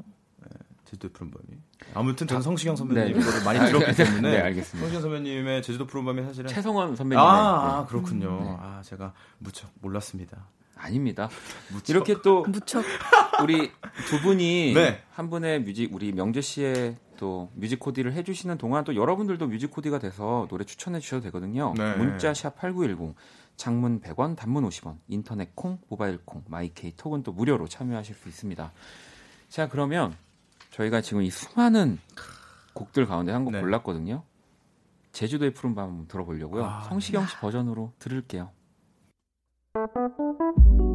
제주도 푸른밤이. 아무튼 저는 성시경 선배님 네. 거를 많이 들었기 때문에 네, 알겠습니다. 성시경 선배님의 제주도 푸른밤이 사실은 최성원 선배님. 아, 아 그렇군요. 네. 아 제가 무척 몰랐습니다. 아닙니다. 무척. 이렇게 또 무척 우리 두 분이 네. 한 분의 뮤직 우리 명재 씨의 또 뮤직 코디를 해주시는 동안 또 여러분들도 뮤직 코디가 돼서 노래 추천해 주셔도 되거든요. 네. 문자 샵 #8910 장문 100원, 단문 50원, 인터넷 콩, 모바일 콩, 마이케이 톡은 또 무료로 참여하실 수 있습니다. 자 그러면 저희가 지금 이 수많은 곡들 가운데 한 곡 네. 골랐거든요. 제주도의 푸른 밤 한번 들어보려고요. 아, 성시경 씨 버전으로 들을게요.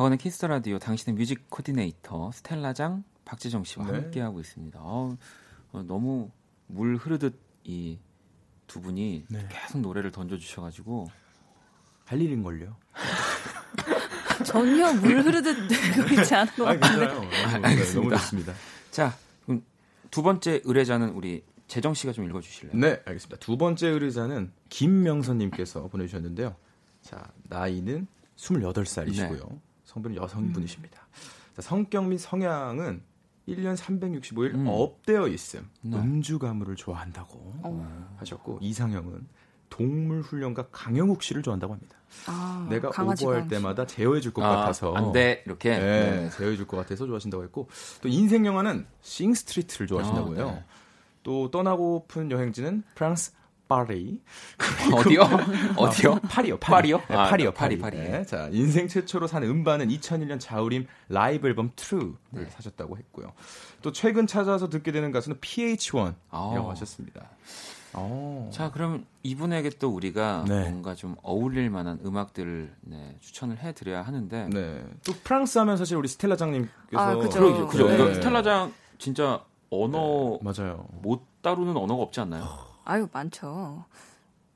박원의 키스 더 라디오 당신의 뮤직 코디네이터 스텔라장 박재정 씨와 네. 함께 하고 있습니다. 어, 어, 너무 물 흐르듯 이 두 분이 네. 계속 노래를 던져 주셔가지고 할 일인 걸요. 전혀 물 흐르듯 되고 있지 않은 것 같은데. 아, 알겠습니다. 너무 좋습니다. 자, 그럼 두 번째 의뢰자는 우리 재정 씨가 좀 읽어주실래요? 네, 알겠습니다. 두 번째 의뢰자는 김명선님께서 보내주셨는데요. 자, 나이는 28살이시고요. 네. 성별은 여성분이십니다. 음. 자, 성격 및 성향은 1년 365일 음. up되어 있음. 네. 음주 가무를 좋아한다고 어. 하셨고 이상형은 동물 훈련가 강형욱 씨를 좋아한다고 합니다. 아, 내가 오버할 때마다 제어해 줄 것 아, 같아서 안돼 이렇게 네, 네. 제어해 줄 것 같아서 좋아하신다고 했고 또 인생 영화는 Sing Street를 좋아하신다고 해요. 아, 네. 또 떠나고픈 여행지는 프랑스 파리. 어디요? 어디요? 파리요. 파리. 요 네, 아, 파리요. 파리. 파리. 네. 자, 인생 최초로 산 음반은 2001년 자우림 라이브 앨범 True를 네. 사셨다고 했고요. 또 최근 찾아서 듣게 되는 가수는 PH1이라고 아. 하셨습니다. 오. 어. 자, 그럼 이분에게 또 우리가 네. 뭔가 좀 어울릴 만한 음악들을 네, 추천을 해드려야 하는데. 네. 또 프랑스 하면 사실 우리 스텔라장님께서. 아, 그죠. 그죠. 네. 스텔라장 진짜 언어. 네, 맞아요. 못 다루는 언어가 없지 않나요? 아유, 많죠.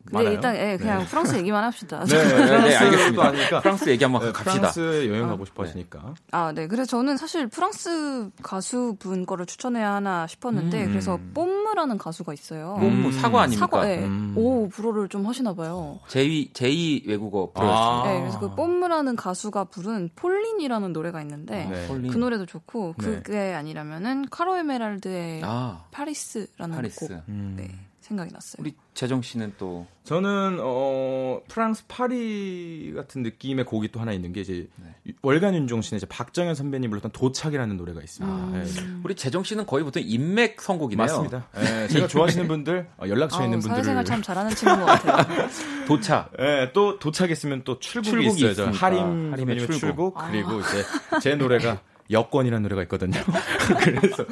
근데 많아요? 일단 예, 그냥 네. 프랑스 얘기만 합시다. 네, 네, 네 알겠습니다. 아니까 프랑스 얘기 한번 네, 갑시다. 프랑스 여행 가고 아, 싶어 하시니까. 아, 네. 그래서 저는 사실 프랑스 가수분 거를 추천해야 하나 싶었는데 음. 그래서 Pomme라는 가수가 있어요. Pomme 음. 사과 아닙니까? 사과, 네. 음. 오, 불어를 좀 하시나 봐요. 제2 제2 외국어 불어였습니다. 아. 네, 그래서 그 Pomme라는 가수가 부른 Pauline이라는 노래가 있는데 네. 그 노래도 좋고 네. 그게 아니라면은 카로 에메랄드의 아. Paris라는 Paris. 곡. 음. 네. 생각이 났어요. 우리 재정 씨는 또 저는 어 프랑스 파리 같은 느낌의 곡이 또 하나 있는 게 이제 네. 월간 윤종신의 이제 박정현 선배님 불렀던 도착이라는 노래가 있습니다. 아, 네. 우리 재정 씨는 거의 보통 인맥 선곡이네요. 맞습니다. 네, 제가 좋아하시는 분들 어, 연락처 아 있는 분들 사회생활 참 잘하는 친구 같아요. 도착. 네, 또 도착했으면 또 출국이, 출국이 있어요. 하림 하림의 출국, 출국. 아. 그리고 이제 제 노래가 여권이라는 노래가 있거든요. 그래서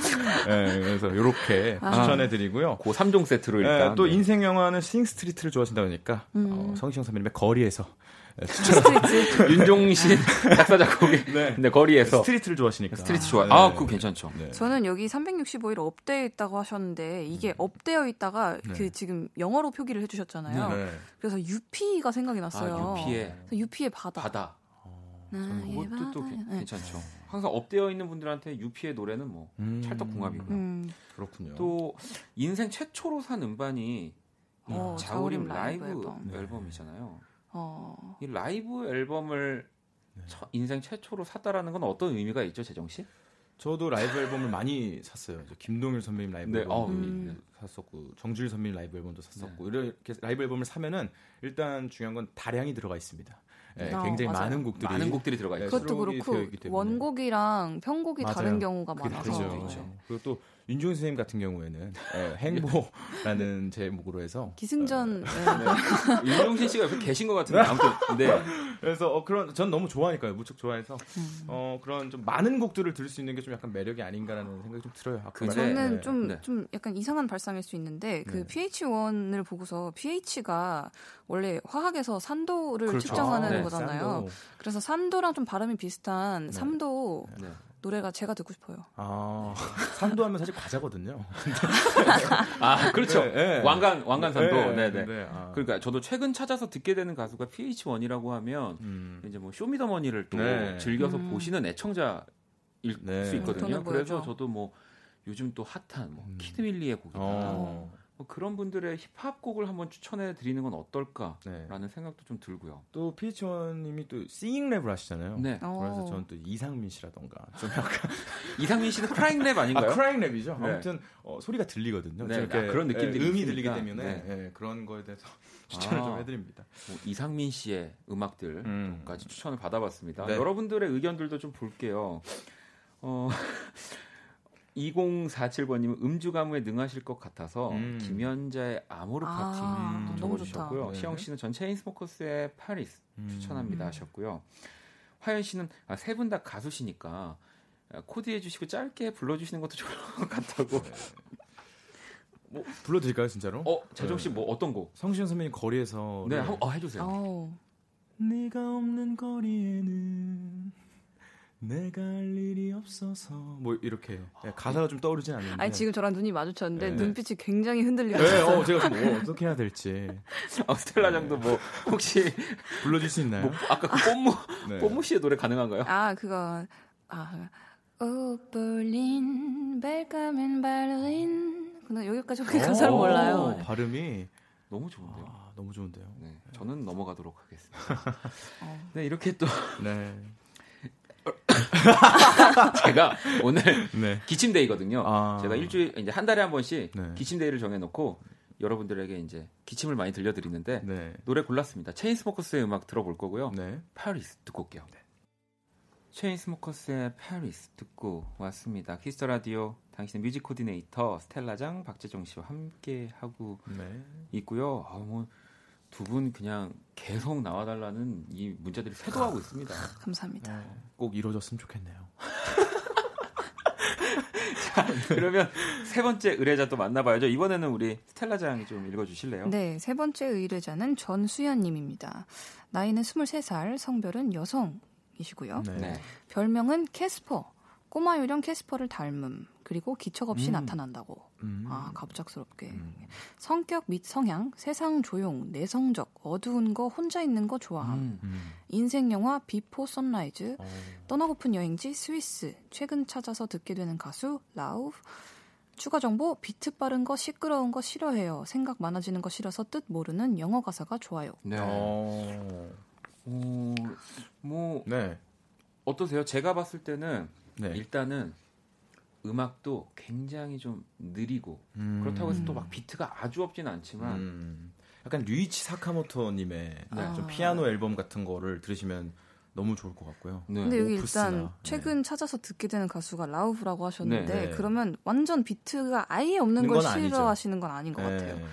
네, 그래서 이렇게 아. 추천해드리고요. 그 3종 세트로 일단 네, 또 인생 영화는 Sing Street를 좋아하신다 그러니까 음. 어, 성시경 선배님의 거리에서 추천. 윤종신 작사 작곡의 네. 네, 거리에서 street를 좋아하시니까 street 좋아. 아, 네. 그거 괜찮죠. 네. 저는 여기 365일 up되어 있다고 하셨는데 이게 음. up되어 있다가 네. 그 지금 영어로 표기를 해주셨잖아요. 네. 그래서 UP가 생각이 났어요. 아, UP의 UP의 바다. 바다. 어, 그것도 또 괜찮죠. 항상 up되어 있는 분들한테 유피의 노래는 뭐 음. 찰떡궁합이고요. 음. 그렇군요. 또 인생 최초로 산 음반이 어, 자우림 라이브, 라이브 앨범. 이잖아요 어. 이 라이브 앨범을 네. 인생 최초로 샀다라는 건 어떤 의미가 있죠, 재정 씨? 저도 라이브 앨범을 많이 샀어요. 김동률 선배님 라이브 네, 앨범 어, 음. 샀었고 정준일 선배님 라이브 앨범도 샀었고 네. 이렇게 라이브 앨범을 사면은 일단 중요한 건 다량이 들어가 있습니다. 네, 어, 굉장히 맞아요. 많은 곡들이 많은 곡들이 들어가 있어요. 그것도 그렇고 원곡이랑 편곡이 맞아요. 다른 경우가 많아서 그렇죠. 그리고 또 윤종신 선생님 같은 경우에는 네, 행보라는 제목으로 해서 기승전 네. 네. 윤종신 씨가 옆에 계신 것 같은데 아무튼 네. 그래서 어, 그런 전 너무 좋아하니까요 무척 좋아해서 음. 어, 그런 좀 많은 곡들을 들을 수 있는 게 좀 약간 매력이 아닌가라는 생각이 좀 들어요. 그 저는 좀좀 네. 좀 약간 이상한 발상일 수 있는데 그 pH1을 보고서 pH가 원래 화학에서 산도를 그렇죠. 측정하는 아, 거잖아요. 산도. 그래서 산도랑 좀 발음이 비슷한 삼도 노래가 제가 듣고 싶어요. 아, 산도하면 사실 과자거든요. 아, 그렇죠. 네, 네. 왕관 왕관 산도. 네, 네. 네. 아. 그러니까 저도 최근 찾아서 듣게 되는 가수가 PH1이라고 하면 음. 이제 뭐 쇼미더머니를 또 네. 즐겨서 음. 보시는 애청자일 네. 수 있거든요. 그래서 저도 뭐 요즘 또 핫한 뭐 음. 키드밀리의 곡이나 어. 뭐 그런 분들의 힙합 곡을 한번 추천해 드리는 건 어떨까라는 네. 생각도 좀 들고요. 또 피치원님이 또 singing 랩을 하시잖아요. 네. 그래서 어. 저는 또 이상민 씨라던가 좀 약간 이상민 씨는 crying 랩 아닌가요? 아, crying 랩이죠. 네. 아무튼 어, 소리가 들리거든요. 네, 아, 그런 느낌들이 네, 음이 들리기 때문에 네. 그런 거에 대해서 추천을 아, 좀 해드립니다. 뭐 이상민 씨의 음악들까지 음. 추천을 받아봤습니다. 네. 여러분들의 의견들도 좀 볼게요. 어. 2047번님은 음주 가무에 능하실 것 같아서 음. 김연자의 아모르 파티 아, 적어주셨고요. 네. 시영 씨는 전 체인스모커스의 파리스 음. 추천합니다 하셨고요. 화연 씨는 아, 세 분 다 가수시니까 코디해 주시고 짧게 불러주시는 것도 좋을 것 같다고. 네. 뭐 불러드릴까요 진짜로? 어 재정 씨뭐 네. 어떤 곡? 성시현 선배님 거리에서 네, 한, 어, 해주세요. 오. 네가 없는 거리에는 내가 할 일이 없어서 뭐 이렇게 네, 가사가 좀 떠오르진 않는데 아니 지금 저랑 눈이 마주쳤는데 네. 눈빛이 굉장히 흔들리고 네, 어, 제가 뭐 어떻게 해야 될지 어, 스텔라 장도 뭐 혹시 불러줄 수 있나요? 뭐, 아까 그 뽀무 네. 뽀무 씨의 노래 가능한가요? 아 그거 아 오볼린 벨카멘 발린 근데 여기까지 밖에 가사를 몰라요 발음이 너무 좋은데요. 아, 너무 좋은데요. 네, 저는 넘어가도록 하겠습니다. 어. 네 이렇게 또 네. 제가 오늘 네. 기침day거든요. 아. 제가 일주일 이제 한 달에 한 번씩 네. 기침day를 정해놓고 여러분들에게 이제 기침을 많이 들려드리는데 네. 노래 골랐습니다. 체인스모커스의 음악 들어볼 거고요. 네. 파리스 듣고 올게요. 네. 체인스모커스의 파리스 듣고 왔습니다. Kiss the Radio 당신의 뮤직 코디네이터 스텔라장 박재정 씨와 함께 하고 네. 있고요. 아, 뭐 두 분 그냥 계속 나와달라는 이 문자들이 쇄도하고 있습니다. 감사합니다. 네, 꼭 이루어졌으면 좋겠네요. 자, 그러면 세 번째 의뢰자 또 만나봐야죠. 이번에는 우리 스텔라 장이 좀 읽어주실래요? 네, 세 번째 의뢰자는 전수연님입니다. 나이는 23살, 성별은 여성이시고요. 네. 별명은 캐스퍼. 꼬마 유령 캐스퍼를 닮음. 그리고 기척 없이 음. 나타난다고. 음. 아, 갑작스럽게. 음. 성격 및 성향, 세상 조용, 내성적, 어두운 거, 혼자 있는 거 좋아함. 음. 음. 인생 영화 Before Sunrise, 어. 떠나고픈 여행지 스위스, 최근 찾아서 듣게 되는 가수 라우. 추가 정보, 비트 빠른 거, 시끄러운 거 싫어해요. 생각 많아지는 거 싫어서 뜻 모르는 영어 가사가 좋아요. 네. 어. 어, 뭐, 네. 어떠세요? 제가 봤을 때는 네. 일단은 음악도 굉장히 좀 느리고 음. 그렇다고 해서 또 막 비트가 아주 없지는 않지만 음. 약간 류이치 사카모토님의 네. 좀 피아노 앨범 같은 거를 들으시면 너무 좋을 것 같고요. 네. 근데 여기 오프스나. 일단 네. 최근 네. 찾아서 듣게 되는 가수가 라우브라고 하셨는데 네. 그러면 완전 비트가 아예 없는 걸 싫어하시는 건 아닌 것 네. 같아요.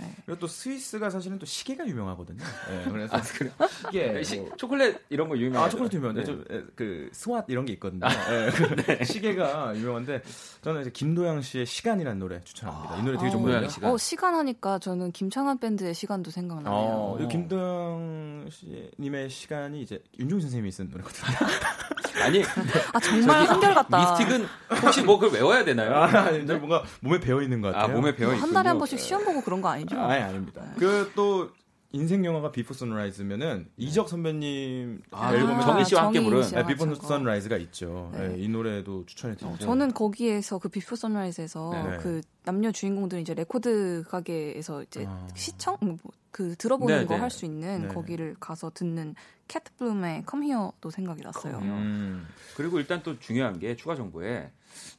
네. 그리고 또 스위스가 사실은 또 시계가 유명하거든요. 네, 그래서 아, 그래. 시계, 시, 뭐. 초콜릿 이런 거 유명. 아 초콜릿 유명한데 네. 그 스왓 이런 게 있거든요. 아, 네. 네. 시계가 유명한데 저는 이제 김도영 씨의 시간이라는 노래 추천합니다. 이 노래 되게 좋거든요. 아, 시간. 어 시간 하니까 저는 김창완 밴드의 시간도 생각나네요. 어, 김도영 씨님의 시간이 이제 윤종 선생님이 쓴 노래거든요. 아니 아 정말 한결같다. 미스틱은 혹시 뭐 그걸 외워야 되나요? 아, 이제 뭔가 몸에 배어 있는 것 아, 같아요. 아 몸에 배어 있. 한 달에 한 번씩 시험 보고 그런 거 아니죠? 아, 아니 아닙니다. 네. 그 또 인생 영화가 Before Sunrise면은 네. 이적 선배님 아, 앨범에 정인 씨와 함께 부른 네, Before Sunrise가 있죠. 네. 네, 이 노래도 추천해 드리고 어, 저는 거기에서 그 Before Sunrise에서 네. 그 남녀 주인공들이 이제 레코드 가게에서 이제 아. 시청 뭐, 그 들어보는 네, 거할 수 있는 거기를 가서 듣는 캐스 블룸의 Come Here도 생각이 났어요. 음. 그리고 일단 또 중요한 게 추가 정보에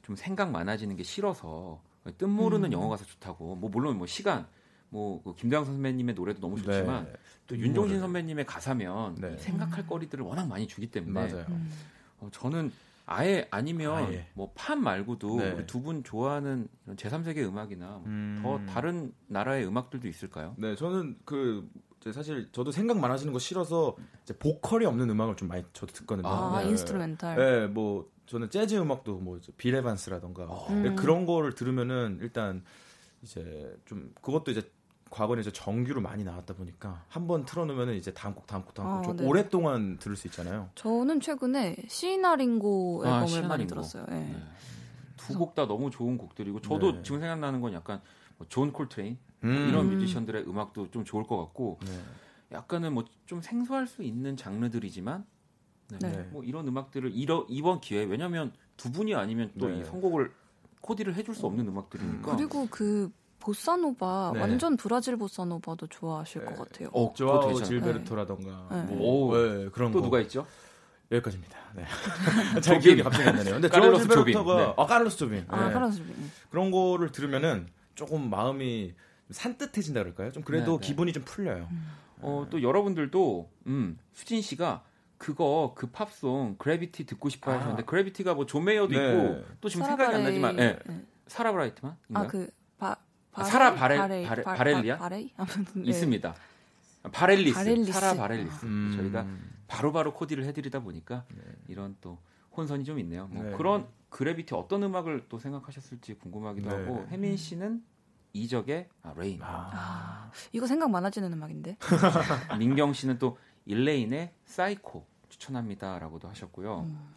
좀 생각 많아지는 게 싫어서 뜻 모르는 음. 영어 가사 좋다고. 뭐 물론 뭐 시간 뭐 그 김대왕 선배님의 노래도 너무 좋지만 네. 또 윤종신 선배님의 가사면 네. 생각할 거리들을 워낙 많이 주기 때문에 맞아요. 음. 어, 저는 아예 아니면 뭐 팝 말고도 네. 우리 두 분 좋아하는 이런 제3세계 음악이나 뭐 음. 더 다른 나라의 음악들도 있을까요? 네, 저는 그 사실 저도 생각 많아지는 거 싫어서 이제 보컬이 없는 음악을 좀 많이 저도 듣거든요. 아, 네. instrumental. 네, 뭐 저는 재즈 음악도 뭐 빌 에반스라던가 음. 그런 거를 들으면은 일단 이제 좀 그것도 이제 과거에 이제 정규로 많이 나왔다 보니까 한 번 틀어놓으면 이제 다음 곡 다음 곡 다음 곡 아, 네. 오랫동안 들을 수 있잖아요. 저는 최근에 시나링고 아, 앨범을 아, 시나링고. 많이 들었어요. 네. 네. 두곡 다 너무 좋은 곡들이고 저도 네. 지금 생각나는 건 약간 뭐존 콜트레인 음. 이런 뮤지션들의 음악도 좀 좋을 것 같고 네. 약간은 뭐 좀 생소할 수 있는 장르들이지만 네. 네. 뭐 이런 음악들을 이러, 이번 기회에 왜냐하면 두 분이 아니면 또 이 네. 선곡을 코디를 해줄 수 없는 음악들이니까 그리고 그 보사노바 네. 완전 브라질 보사노바도 좋아하실 네. 것 같아요. 어, 조아오 질베르토라던가 네. 뭐 네, 그런 또 거. 누가 있죠? 여기까지입니다. 네. 잘 기억이 갑자기 안 나네요. 근데 카를로스 조빔. 네. 아, 카를로스 조빔. 아, 네. 카를로스 조빔. 그런 거를 들으면은 조금 마음이 산뜻해진다 그럴까요? 좀 그래도 네, 네. 기분이 좀 풀려요. 음. 어, 또 여러분들도 음, 수진 씨가 그거 그 팝송 Gravity 듣고 싶어 하셨는데 아. Gravity가 뭐 존 메이어도 네. 있고 또 지금 생각이 안 나지만 예. 네. 사라 브라이트만 아 그 아, 사라 바렐, 바레, 바레, 바렐리아 바레? 네. 있습니다. 바렐리스, 바렐리스. 사라 바렐리스. 음. 저희가 바로바로 바로 코디를 해드리다 보니까 네. 이런 또 혼선이 좀 있네요. 뭐 네. 그런 Gravity 어떤 음악을 또 생각하셨을지 궁금하기도 네. 하고 혜민 씨는 이적의 아, Rain. 아. 아, 이거 생각 많아지는 음악인데. 민경 씨는 또 일레인의 사이코 추천합니다라고도 하셨고요. 음.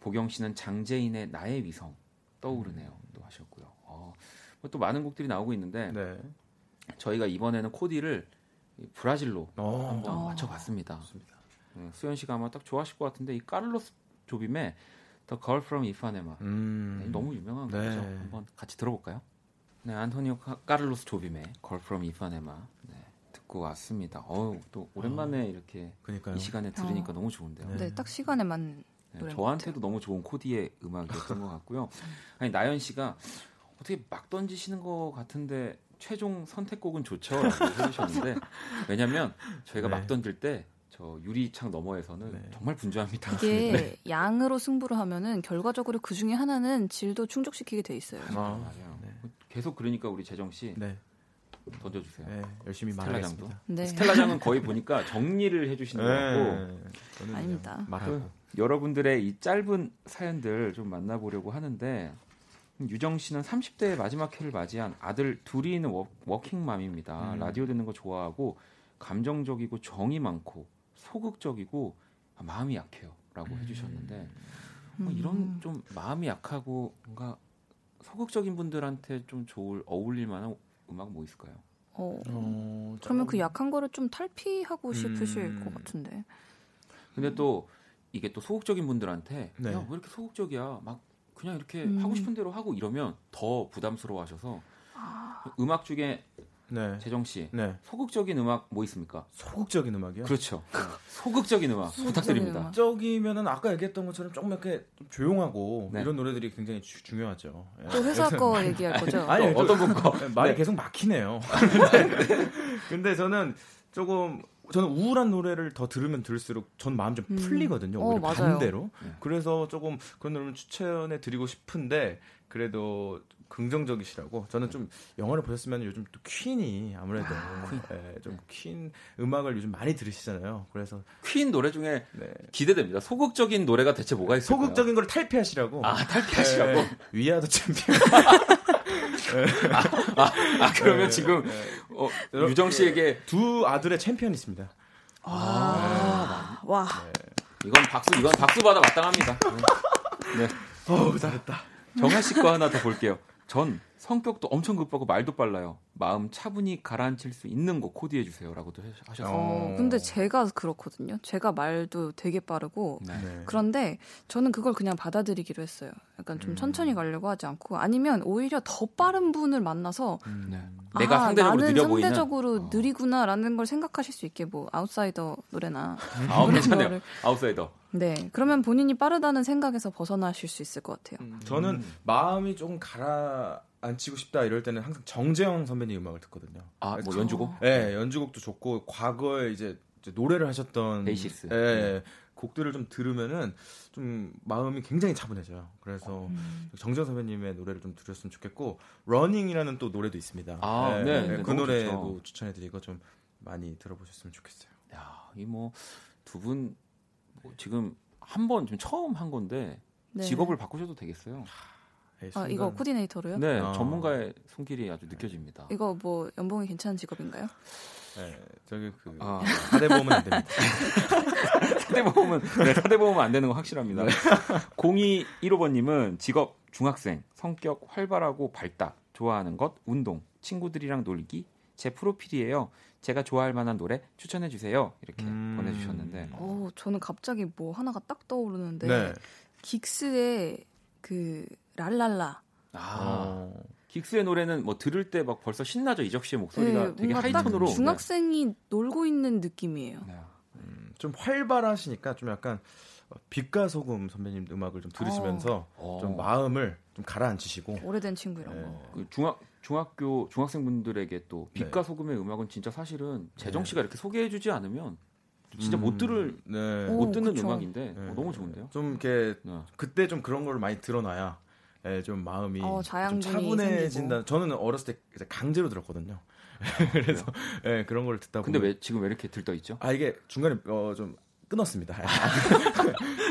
보경 씨는 장재인의 나의 위성 떠오르네요도 하셨고요. 또 많은 곡들이 나오고 있는데 네. 저희가 이번에는 코디를 브라질로 어. 한번 어. 맞춰봤습니다. 네, 수현 씨가 아마 딱 좋아하실 것 같은데 이 카를로스 조빔의 The Girl from Ipanema 음. 네, 너무 유명한 네. 거죠. 한번 같이 들어볼까요? 네, 안토니오 카를로스 조빔의 Girl from Ipanema 네, 듣고 왔습니다. 어우, 또 오랜만에 어. 이렇게 그러니까요. 이 시간에 들으니까 어. 너무 좋은데요. 네, 딱 시간에만 네, 저한테도 너무 좋은 코디의 음악이었던 것 같고요. 아니 나연 씨가 어떻게 막 던지시는 것 같은데 최종 선택곡은 좋죠. 라고 해주셨는데 왜냐면 저희가 네. 막 던질 때 저 유리창 너머에서는 네. 정말 분주합니다. 이게 네. 양으로 승부를 하면은 결과적으로 그 중에 하나는 질도 충족시키게 돼 있어요. 아, 맞아요. 네. 계속 그러니까 우리 재정 씨 네. 던져주세요. 네, 열심히 말하겠습니다. 스텔라장도. 네. 스텔라장은 거의 보니까 정리를 해주시는 네. 거고. 아닙니다. 말하고. 여러분들의 이 짧은 사연들 좀 만나보려고 하는데 유정 씨는 30대의 마지막 해를 맞이한 아들 둘이 있는 워, 킹맘입니다. 음. 라디오 듣는 거 좋아하고 감정적이고 정이 많고 소극적이고 마음이 약해요라고 음. 해주셨는데 뭐 이런 음. 좀 마음이 약하고 뭔가 소극적인 분들한테 좀 좋을 어울릴 만한 음악 뭐 있을까요? 어, 어 그러면 그 약한 거를 좀 탈피하고 싶으실 음. 것 같은데. 근데 또 이게 또 소극적인 분들한테 네. 야왜 이렇게 소극적이야 막 그냥 이렇게 음. 하고 싶은 대로 하고 이러면 더 부담스러워하셔서 아. 음악 중에 네. 재정 씨 네. 소극적인 음악 뭐 있습니까? 소극적인 음악이요? 그렇죠. 네. 소극적인 음악 소극적인 부탁드립니다. 소극적이면은 아까 얘기했던 것처럼 조금 이렇게 좀 조용하고 네. 이런 노래들이 굉장히 주, 중요하죠. 예. 또 회사 거 얘기할 거죠? 아니 어떤 분 거? 말이 네. 계속 막히네요. 근데 저는 조금 저는 우울한 노래를 더 들으면 들을수록 전 마음 좀 음. 풀리거든요. 음. 오히려 어, 반대로. 네. 그래서 조금 그런 노래를 추천해 드리고 싶은데 그래도 긍정적이시라고 저는 좀 영화를 보셨으면 요즘 또 퀸이 아무래도 아, 예, 좀퀸 음악을 요즘 많이 들으시잖아요. 그래서 퀸 노래 중에 네. 기대됩니다. 소극적인 노래가 대체 뭐가 있을까요? 소극적인 걸 탈피하시라고. 아 탈피하시라고. 네, We Are the Champion. 아, 아, 아, 그러면 네, 지금 네. 어, 유정 씨에게 두 아들의 챔피언이 있습니다. 아, 네. 와. 이건 박수 이건 박수 받아 마땅합니다. 네. 어우 잘했다. 정하 씨 거 하나 더 볼게요. 전 성격도 엄청 급하고 말도 빨라요. 마음 차분히 가라앉힐 수 있는 거 코디해 주세요라고도 하셨어요. 어, 근데 제가 그렇거든요. 제가 말도 되게 빠르고 네. 네. 그런데 저는 그걸 그냥 받아들이기로 했어요. 약간 좀 음. 천천히 가려고 하지 않고 아니면 오히려 더 빠른 분을 만나서 음. 네. 아, 내가 상대적으로 나는 느려 상대적으로 어. 느리구나라는 걸 생각하실 수 있게 뭐 아웃사이더 노래나 아, 괜찮네요. 아웃사이더. 네, 그러면 본인이 빠르다는 생각에서 벗어나실 수 있을 것 같아요. 음. 저는 마음이 조금 가라앉히고 싶다 이럴 때는 항상 정재형 선배님 음악을 듣거든요. 아, 뭐 연주곡? 네, 연주곡도 좋고 과거에 이제, 이제 노래를 하셨던 베이시스. 예, 네. 곡들을 좀 들으면은 좀 마음이 굉장히 차분해져요. 그래서 음. 정재형 선배님의 노래를 좀 들었으면 좋겠고 Running이라는 또 노래도 있습니다. 아, 네, 네, 네 그 노래도 추천해드리고 좀 많이 들어보셨으면 좋겠어요. 야, 이 뭐 두분 뭐 지금 한번좀 처음 한 건데 네. 직업을 바꾸셔도 되겠어요. 아, 이거 코디네이터로요? 네, 아. 전문가의 손길이 아주 느껴집니다. 이거 뭐 연봉이 괜찮은 직업인가요? 네, 저기 그 아. 사대보험은 안 됩니다. 사대보험은 네, 사대보험은 안 되는 건 확실합니다. 0215번님은 직업 중학생, 성격 활발하고 밝다, 좋아하는 것 운동, 친구들이랑 놀기, 제 프로필이에요. 제가 좋아할 만한 노래 추천해 주세요. 이렇게 음... 보내주셨는데. 어, 저는 갑자기 뭐 하나가 딱 떠오르는데 네. 긱스의 그 랄랄라. 아. 어. 긱스의 노래는 뭐 들을 때 막 벌써 신나죠 이적 씨의 목소리가 네, 되게 하이톤으로 중학생이 네. 놀고 있는 느낌이에요. 네. 음, 좀 활발하시니까 좀 약간 빛과 소금 선배님 음악을 좀 들으시면서 어. 좀 마음을 좀 가라앉히시고 오래된 친구 이런 네. 거. 그 중학 중학교 중학생분들에게 또 빛과 네. 소금의 음악은 진짜 사실은 재정 씨가 이렇게 소개해주지 않으면 진짜 음, 못 들을 네. 못 오, 듣는 그쵸. 음악인데 네. 어, 너무 좋은데요. 좀 이렇게 네. 그때 좀 그런 걸 많이 드러나야 예, 좀 마음이 어, 좀 차분해진다. 저는 어렸을 때 강제로 들었거든요. 그래서 예, 그런 걸 듣다 보면 근데 왜 지금 왜 이렇게 들떠 있죠? 아 이게 중간에 어, 좀 끊었습니다.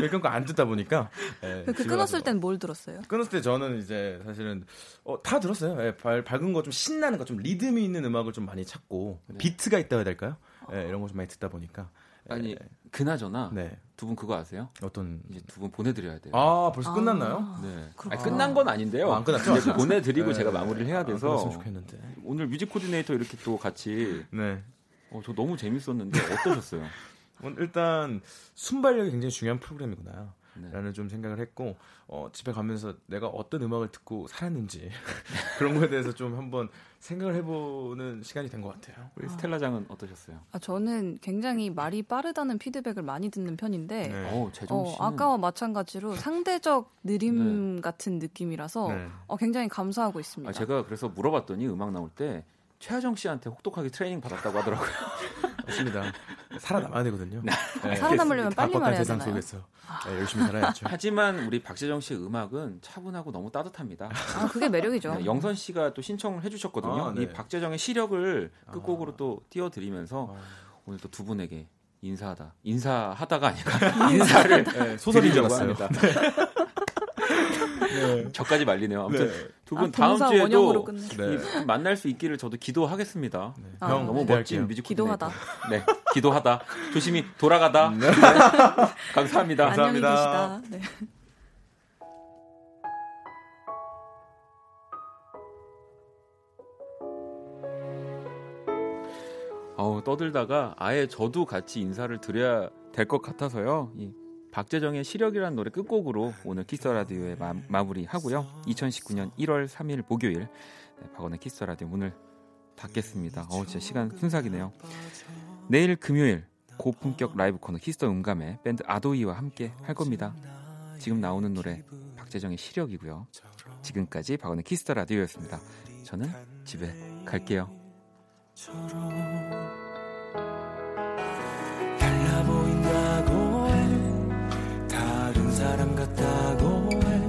왜 끊고 안 듣다 보니까. 예, 그 끊었을 땐 뭘 들었어요? 끊었을 때 저는 이제 사실은 어, 다 들었어요. 예, 밝, 밝은 거 좀 신나는 거 좀 리듬이 있는 음악을 좀 많이 찾고 네. 비트가 있다 해야 될까요? 예, 이런 거 좀 많이 듣다 보니까 아니 그나저나 네. 두분 그거 아세요? 어떤 이제 두 분 보내드려야 돼요. 아 벌써 아, 끝났나요? 네. 아니, 끝난 건 아닌데요. 아, 안 끝났죠. 이제 보내드리고 네. 제가 마무리를 해야 돼서. 아, 좋겠는데. 오늘 뮤직 코디네이터 이렇게 또 같이. 네. 어, 저 너무 재밌었는데 어떠셨어요? 일단 순발력이 굉장히 중요한 프로그램이구나. 네. 라는 좀 생각을 했고 어, 집에 가면서 내가 어떤 음악을 듣고 살았는지 그런 거에 대해서 좀 한번 생각을 해보는 시간이 된 것 같아요. 우리 스텔라장은 어떠셨어요? 아, 저는 굉장히 말이 빠르다는 피드백을 많이 듣는 편인데 네. 어, 어, 아까와 마찬가지로 상대적 느림 네. 같은 느낌이라서 네. 어, 굉장히 감사하고 있습니다. 아, 제가 그래서 물어봤더니 음악 나올 때 최하정 씨한테 혹독하게 트레이닝 받았다고 하더라고요. 맞습니다. 살아남아야 되거든요. 네. 네. 살아남으려면 빨리 말해야 세상 되나요? 속에서 네, 열심히 살아야죠. 하지만 우리 박재정 씨의 음악은 차분하고 너무 따뜻합니다. 아, 그게 매력이죠. 네, 영선 씨가 또 신청을 해주셨거든요. 아, 네. 이 박재정의 시력을 끝곡으로 아. 또 띄워드리면서 아. 오늘 또 두 분에게 인사하다 인사하다가 아니라 인사를 네, 소설인 줄 알았어요. 네. 저까지 말리네요. 아무튼 네. 두분 아, 다음 주에도 네. 만날 수 있기를 저도 기도하겠습니다. 네. 아, 형 너무 멋진 뮤직 기도하다. 네, 기도하다. 조심히 돌아가다. 네. 감사합니다. 감사합니다. 네. 어우, 떠들다가 아예 저도 같이 인사를 드려야 될 것 같아서요. 이 박재정의 시력이라는 노래 끝곡으로 오늘 키스 라디오의 마, 무리 하고요. 2019년 1월 3일 목요일 네, 박원의 키스 라디오 문을 닫겠습니다. 어 진짜 시간 순삭이네요. 내일 금요일 고품격 라이브 코너 키스 음감에 밴드 아도이와 함께 할 겁니다. 지금 나오는 노래 박재정의 시력이고요. 지금까지 박원의 키스 라디오였습니다. 저는 집에 갈게요. 사람 같다고 해